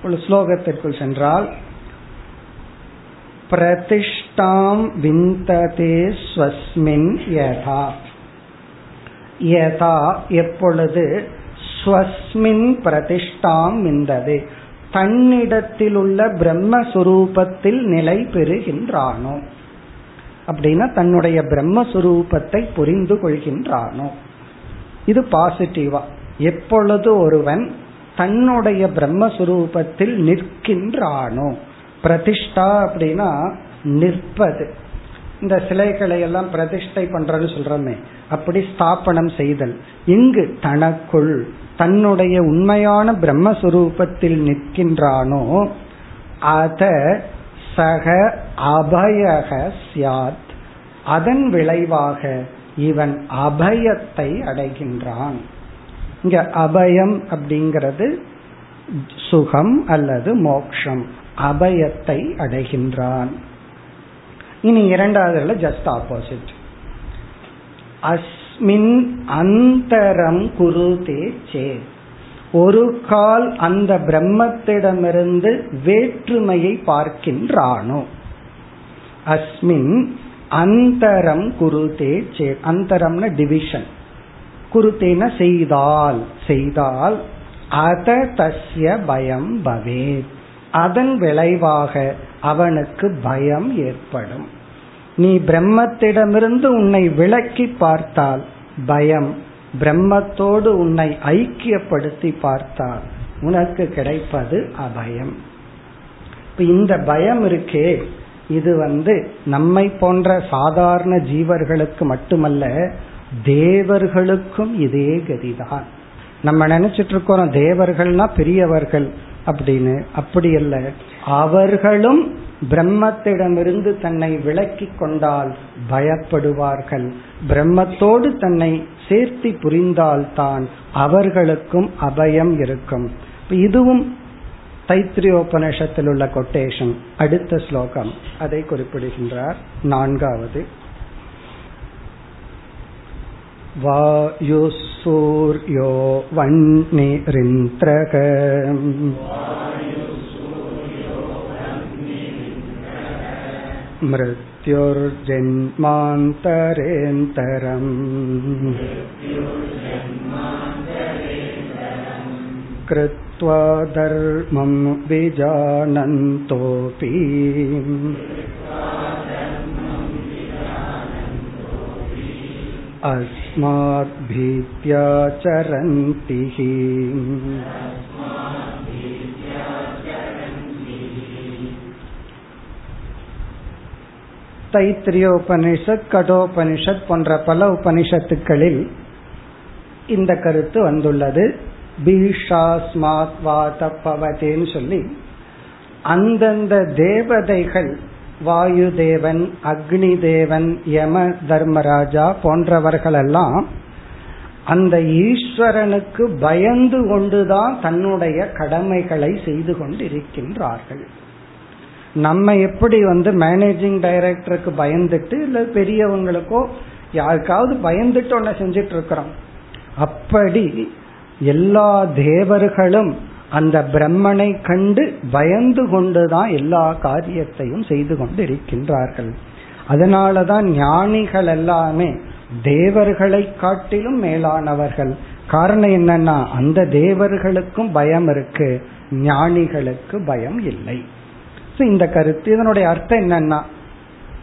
ஒரு ஸ்லோகத்திற்குள் சென்றால் பிரதிஷ்டாம் விந்ததே ஸ்வஸ்மின் யதா. யதா எப்பொழுது ஸ்வஸ்மின் பிரதிஷ்டாம் விந்ததே தன்னிடத்தில் உள்ள பிரம்மஸ்வரூபத்தில் நிலை பெறுகின்றானோ? அப்படின்னா தன்னுடைய பிரம்மஸ்வரூபத்தை புரிந்து கொள்கின்றானோ. இது பாசிட்டிவா எப்பொழுது ஒருவன் தன்னுடைய பிரம்மஸ்வரூபத்தில் நிற்கின்றானோ. பிரதிஷ்டா அப்படின்னா நிற்பது. இந்த சிலைகளை எல்லாம் பிரதிஷ்டை பண்றன்னு சொல்றமே. அப்படி ஸ்தாபனம் செய்தல். இங்கு தனக்குள் தன்னுடைய உண்மையான பிரம்மஸ்வரூபத்தில் நிற்கின்றானோ அத சக அபயக சியாத். அதன் விளைவாக இவன் அபயத்தை அடைகின்றான். இங்க அபயம் அப்படிங்கிறது சுகம் அல்லது மோக்ஷம். அபயத்தை அடைகின்றான். இனி இரண்டாவதுல ஜஸ்ட் ஆப்போசிட் அஸ்மின் அந்தரம் குருதே சேத். ஒரு கால் அந்த பிரம்மத்திடமிருந்து வேற்றுமையை பார்க்கின்றானோ? அஸ்மின் அந்தரம் குருதே சே அந்தரம்ன டிவிஷன் குருத்தேன செய்தால் செய்தால் அத தஸ்ய பயம் பவே அதன் விளைவாக அவனுக்கு பயம் ஏற்படும். நீ பிரம்மத்திடமிருந்து உன்னை விளக்கி பார்த்தால் பயம் பிரம்மத்தோடு உன்னை ஐக்கியப்படுத்தி பார்த்தால் உனக்கு கிடைப்பது அபயம். இப்ப இந்த பயம் இருக்கே இது வந்து நம்மை போன்ற சாதாரண ஜீவர்களுக்கு மட்டுமல்ல தேவர்களுக்கும் இதே கதிதான். நம்ம நினைச்சிட்டு இருக்கோம் தேவர்கள்னா பெரியவர்கள் அப்படின்னு. அப்படி அல்ல அவர்களும் பிரம்மத்திடமிருந்து தன்னை விலக்கி கொண்டால் பயப்படுவார்கள் பிரம்மத்தோடு தன்னை சேர்த்தி புரிந்தால்தான் அவர்களுக்கும் அபயம் இருக்கும் இதுவும் தைத்திரியோபனிஷத்தில் உள்ள கொட்டேஷன் அடுத்த ஸ்லோகம் அதை குறிப்பிடுகின்றார் நான்காவது वायुसूर्यो वह्निरिन्द्रक मृत्युर्जन्मान्तरेन्तरम् कृत्वा धर्मं विजानन्तोऽपि अस्माद्भीत्या चरन्ति தைத்திரியோபனிஷத் கடோபனிஷத் போன்ற பல உபனிஷத்துக்களில் இந்த கருத்து வந்துள்ளது. பீஷாஸ்மாத் வாதப்பவதேன்னு சொல்லி அந்தந்த தேவதைகள் வாயு தேவன் அக்னி தேவன் யம தர்மராஜா போன்றவர்களெல்லாம் அந்த ஈஸ்வரனுக்கு பயந்து கொண்டுதான் தன்னுடைய கடமைகளை செய்து கொண்டிருக்கின்றார்கள். நம்ம எப்படி வந்து மேனேஜிங் டைரக்டருக்கு பயந்துட்டு இல்ல பெரியவங்களுக்கோ யாருக்காவது பயந்துட்டு ஒன்ன செஞ்சிட்டு இருக்கிறோம் அப்படி எல்லா தேவர்களும் அந்த பிரம்மனை கண்டு பயந்து கொண்டுதான் எல்லா காரியத்தையும் செய்து கொண்டு இருக்கின்றார்கள் அதனாலதான் ஞானிகள் எல்லாமே தேவர்களை காட்டிலும் மேலானவர்கள். காரணம் என்னன்னா அந்த தேவர்களுக்கும் பயம் இருக்கு ஞானிகளுக்கு பயம் இல்லை. இந்த கருத்து. இதனுடைய அர்த்தம் என்னன்னா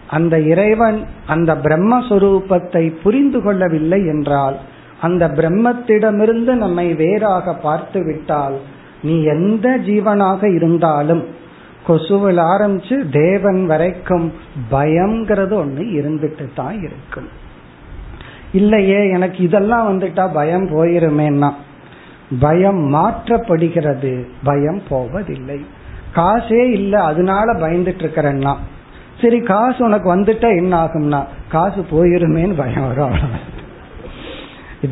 அந்த இறைவன் அந்த பிரம்மஸ்வரூபத்தை புரிந்து கொள்ளவில்லை என்றால் அந்த பிரம்மத்திடமிருந்து நம்மை வேறாக பார்த்து விட்டால் நீ எந்த ஜீவனாக இருந்தாலும் கொசுவில் ஆரம்பிச்சு தேவன் வரைக்கும் பயம்ங்கிறது ஒண்ணு இருந்துட்டு தான் இருக்கும். இல்லையே எனக்கு இதெல்லாம் வந்துட்டா பயம் போயிருமேன்னா பயம் மாற்றப்படுகிறது பயம் போவதில்லை. காசே இல்லை அதனால பயந்துட்டு இருக்கிறேன்னா சரி காசு உனக்கு வந்துட்டா என்ன ஆகும்னா காசு போயிருமேன்னு பயம் வரும்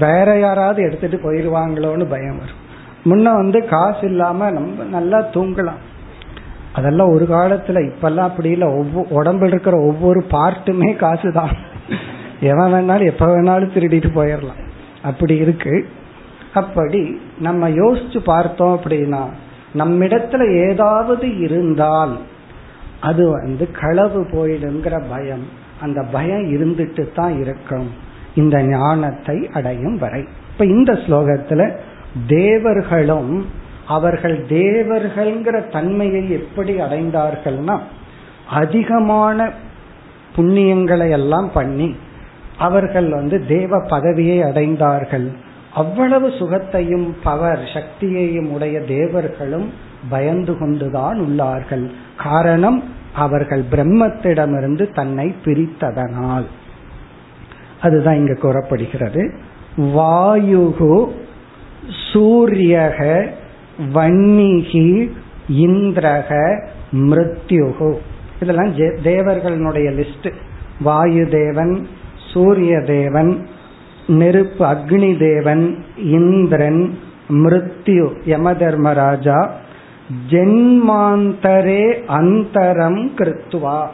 வேற யாராவது எடுத்துட்டு போயிருவாங்களோன்னு பயம் வரும். முன்ன வந்து காசு இல்லாம நம்ம நல்லா தூங்கலாம். அதெல்லாம் ஒரு காலத்துல இப்பெல்லாம் அப்படி இல்லை. ஒவ்வொரு உடம்புல இருக்கிற ஒவ்வொரு பார்ட்டுமே காசு தான் எவன் வேணாலும் எப்ப வேணாலும் திருடிட்டு போயிடலாம் அப்படி இருக்கு. அப்படி நம்ம யோசிச்சு பார்த்தோம் அப்படின்னா நம்மிடத்துல ஏதாவது இருந்தால் அது வந்து களவு போயிடுங்கிற பயம். அந்த பயம் இருந்துட்டு தான் இருக்கும். இந்த ஞானத்தை அடையும் வரை. இப்ப இந்த ஸ்லோகத்துல தேவர்களும் அவர்கள் தேவர்கள்ங்கிற தன்மையை எப்படி அடைந்தார்கள்னா அதிகமான புண்ணியங்களை எல்லாம் பண்ணி அவர்கள் வந்து தேவ பதவியை அடைந்தார்கள். அவ்வளவு சுகத்தையும் பவர் சக்தியையும் உடைய தேவர்களும் பயந்து கொண்டுதான் உள்ளார்கள். காரணம் அவர்கள் பிரம்மத்திடமிருந்து தன்னை பிரித்ததனால். அதுதான் இங்கு கூறப்படுகிறது. வாயுகு சூரியக வன்னிகி இந்திரக மிருத்யுகு. இதெல்லாம் தேவர்களுடைய லிஸ்ட் வாயு தேவன் சூரிய தேவன் நெருப்பு அக்னி தேவன் இந்திரன் மிருத்யு யம தர்மராஜா ஜென்மாந்தரே அந்தரம் கிருத்துவா.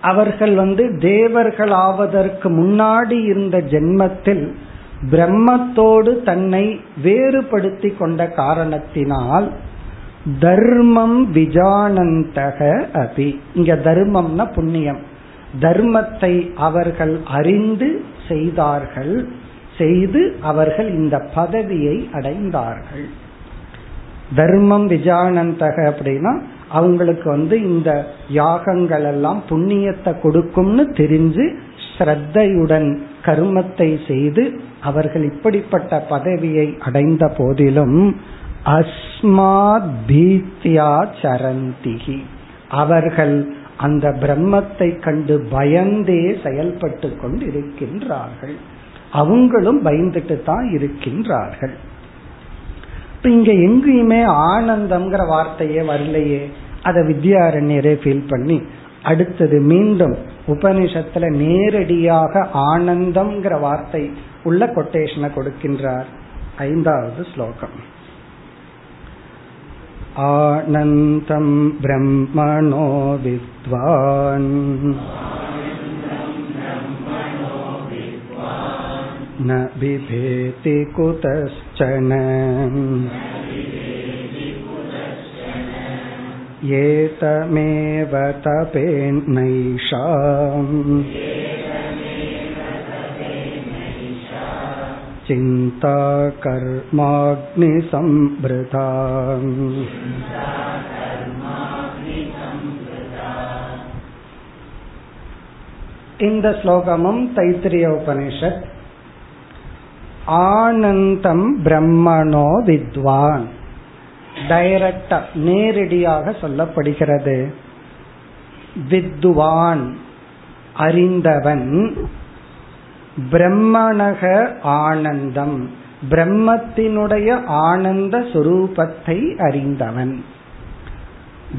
அவர்கள் வந்து தேவர்கள் ஆவதற்கு முன்னாடி இருந்த ஜென்மத்தில் பிரம்மத்தோடு தன்னை வேறுபடுத்தி கொண்ட காரணத்தினால் தர்மம் விஜானந்தக அபி. இங்க தர்மம்னா புண்ணியம். தர்மத்தை அவர்கள் அறிந்து செய்தார்கள் செய்து அவர்கள் இந்த பதவியை அடைந்தார்கள். தர்மம் விஜானந்தக அப்படின்னா அவங்களுக்கு வந்து இந்த யாகங்கள் எல்லாம் புண்ணியத்தை கொடுக்கும்னு தெரிஞ்சு ஸ்ரத்தையுடன் கர்மத்தை செய்து அவர்கள் இப்படிப்பட்ட பதவியை அடைந்த போதிலும் அஸ்மாத் பீத்யா சரந்திகி அவர்கள் அந்த பிரம்மத்தை கண்டு பயந்தே செயல்பட்டு கொண்டு இருக்கின்றார்கள் அவங்களும் பயந்துட்டு தான் இருக்கின்றார்கள். இப்ப இங்க எங்கேயுமே ஆனந்தம்ங்கிற வார்த்தையே வரலையே. அதை வித்யாரண்யரே ஃபீல் பண்ணி அடுத்தது மீண்டும் உபனிஷத்துல நேரடியாக ஆனந்தம்ங்கிற வார்த்தை உள்ள கொட்டேஷனை கொடுக்கின்றார். ஐந்தாவது ஸ்லோகம். आनन्दं ब्रह्मणो विद्वान् न बिभेति कुतश्चन एतमेव तपेन्नैषाम् चिन्ता कर्माग्निसम्भृता இந்த ஸ்லோகமும் தைத்திரிய உபனிஷத் ஆனந்தம் பிரம்மணோ வித்வான் டைரக்டா நேரடியாக சொல்லப்படுகிறது வித்வான் அறிந்தவன் பிரம்மணக ஆனந்தம். பிரம்மத்தினுடைய ஆனந்த சுரூபத்தை அறிந்தவன்.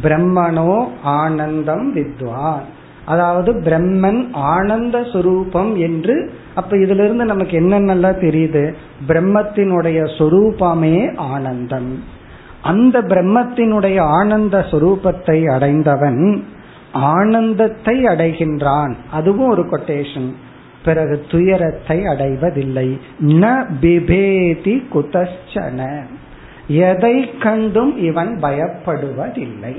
பிரம்மணோ ஆனந்தம் வித்வான். அதாவது பிரம்மன் ஆனந்த சுரூபம் என்று அப்ப இதுல இருந்து நமக்கு என்னென்னலாம் தெரியுது? பிரம்மத்தினுடைய சொரூபமே ஆனந்தம். அந்த பிரம்மத்தினுடைய ஆனந்த சுரூபத்தை அடைந்தவன் ஆனந்தத்தை அடைகின்றான். அதுவும் ஒரு கொட்டேஷன் பிறகு துயரத்தை அடைவதில்லை. ந பிபேதி குதச்சன. எதை கண்டும் இவன் பயப்படுவதில்லை.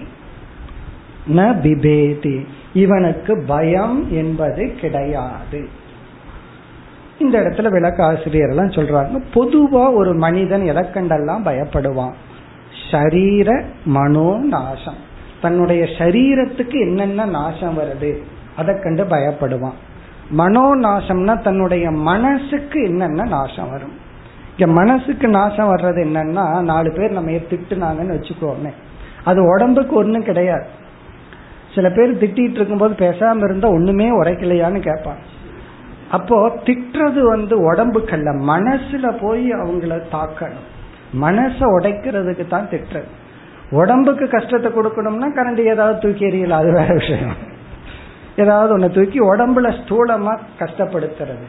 ந பிபேதி. இவனுக்கு பயம் என்பது கிடையாது. இந்த இடத்துல விளக்க ஆசிரியர் எல்லாம் சொல்றாங்க பொதுவா ஒரு மனிதன் எதை கண்டெல்லாம் பயப்படுவான்? ஷரீர மனோ நாசம் தன்னுடைய சரீரத்துக்கு என்னென்ன நாசம் வருது அதை கண்டு பயப்படுவான். மனோ நாசம்னா தன்னுடைய மனசுக்கு என்னென்ன நாசம் வரும்? இங்க மனசுக்கு நாசம் வர்றது என்னன்னா நாலு பேர் நம்ம திட்டுனாங்கன்னு வச்சுக்கோமே. அது உடம்புக்கு ஒன்றும் கிடையாது. சில பேர் திட்டிட்டு இருக்கும்போது பேசாம இருந்தா ஒண்ணுமே உரைக்கலையான்னு கேட்பான் அப்போ திட்டுறது வந்து உடம்புக்கல்ல மனசுல போய் அவங்கள தாக்கணும். மனசை உடைக்கிறதுக்கு தான் திட்டுறது. உடம்புக்கு கஷ்டத்தை கொடுக்கணும்னா கரண்ட் ஏதாவது தூக்கி எறியல அது வேற விஷயம். ஏதாவது ஒன்று தூக்கி உடம்புல ஸ்தூலமா கஷ்டப்படுத்துறது.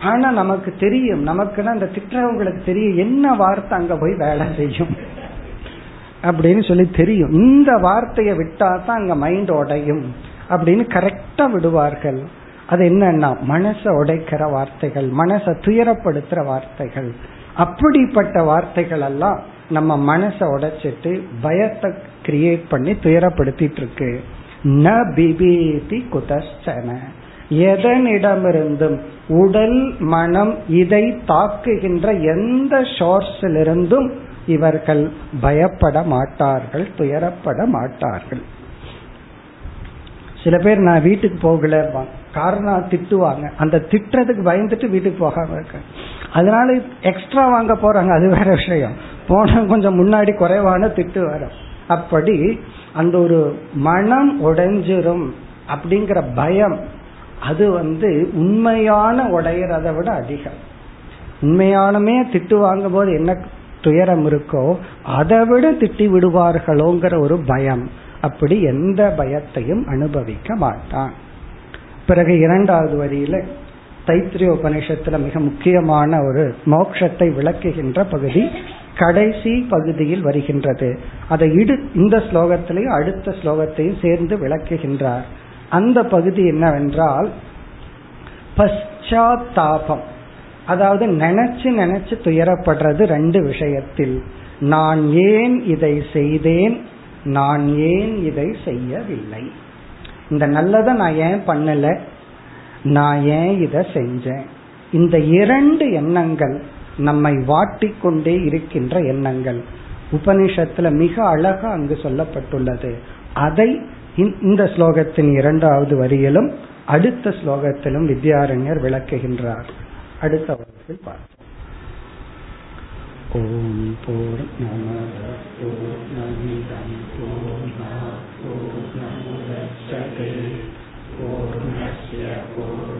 ஆனா நமக்கு தெரியும் நமக்குன்னா அந்த திட்டவங்களுக்கு தெரியும் என்ன வார்த்தை அங்க போய் வேலை செய்யும்? அப்படின்னு சொல்லி தெரியும். இந்த வார்த்தையை விட்டா தான் அங்க மைண்ட் உடையும் அப்படின்னு கரெக்டா விடுவார்கள். அது என்னன்னா மனசை உடைக்கிற வார்த்தைகள் மனசை துயரப்படுத்துற வார்த்தைகள். அப்படிப்பட்ட வார்த்தைகள் எல்லாம் நம்ம மனசை உடைச்சிட்டு பயத்தை கிரியேட் பண்ணி துயரப்படுத்திட்டு இருக்கு. ந பிபேதி குதஸ்தன எதனிடமிருந்தும் உடல் மனம் இதை தாக்குகின்ற எந்த ஷோர்ஸிலிருந்தும் இவர்கள் பயப்பட மாட்டார்கள் துயரப்பட மாட்டார்கள். சில பேர் நான் வீட்டுக்கு போகல காரணம் திட்டுவாங்க. அந்த திட்டுறதுக்கு பயந்துட்டு வீட்டுக்கு போகாம இருக்க. அதனால எக்ஸ்ட்ரா வாங்க போறாங்க அது வேற விஷயம். போன கொஞ்சம் முன்னாடி குறைவான திட்டு வரும். அப்படி அந்த ஒரு மனம் உடைஞ்சிரும் அப்படிங்கிற பயம் அது வந்து உண்மையான உடையறதை விட அதிகம். உண்மையானமே திட்டு வாங்கும் போது என்ன துயரம் இருக்கோ அதை விட திட்டி விடுவார்களோங்கிற ஒரு பயம். அப்படி எந்த பயத்தையும் அனுபவிக்க மாட்டான். பிறகு இரண்டாவது வரியில தைத்திரிய உபநிஷத்துல மிக முக்கியமான ஒரு மோட்சத்தை விளக்குகின்ற பகுதி கடைசி பகுதியில் வருகின்றது. அதை இடு இந்த ஸ்லோகத்திலையும் அடுத்த ஸ்லோகத்தையும் சேர்ந்து விளக்குகின்றார். அந்த பகுதி என்னவென்றால் பశ్చాத்தாபம் அதாவது நினைச்சு நினைச்சு துயரப்படுறது ரெண்டு விஷயத்தில். நான் ஏன் இதை செய்தேன்? நான் ஏன் இதை செய்யவில்லை? இந்த நல்லதை நான் ஏன் பண்ணல? நான் ஏன் இதை செஞ்சேன்? இந்த இரண்டு எண்ணங்கள் நம்மை வாட்டிக்கொண்டே இருக்கின்ற எண்ணங்கள். உபனிஷத்துல மிக அழகா அங்கு சொல்லப்பட்டுள்ளது. அதை இந்த ஸ்லோகத்தின் இரண்டாவது வரியிலும் அடுத்த ஸ்லோகத்திலும் வித்யாரண்யர் விளக்குகின்றார். அடுத்த வகுப்பில் பார்ப்போம். ஓம் போர் நம பூர்ணமிதம் பூர்ணா போர் பூர்ணஸ்ய பூர்ணமாதாய பூர்ணமேவாவசிஷ்ய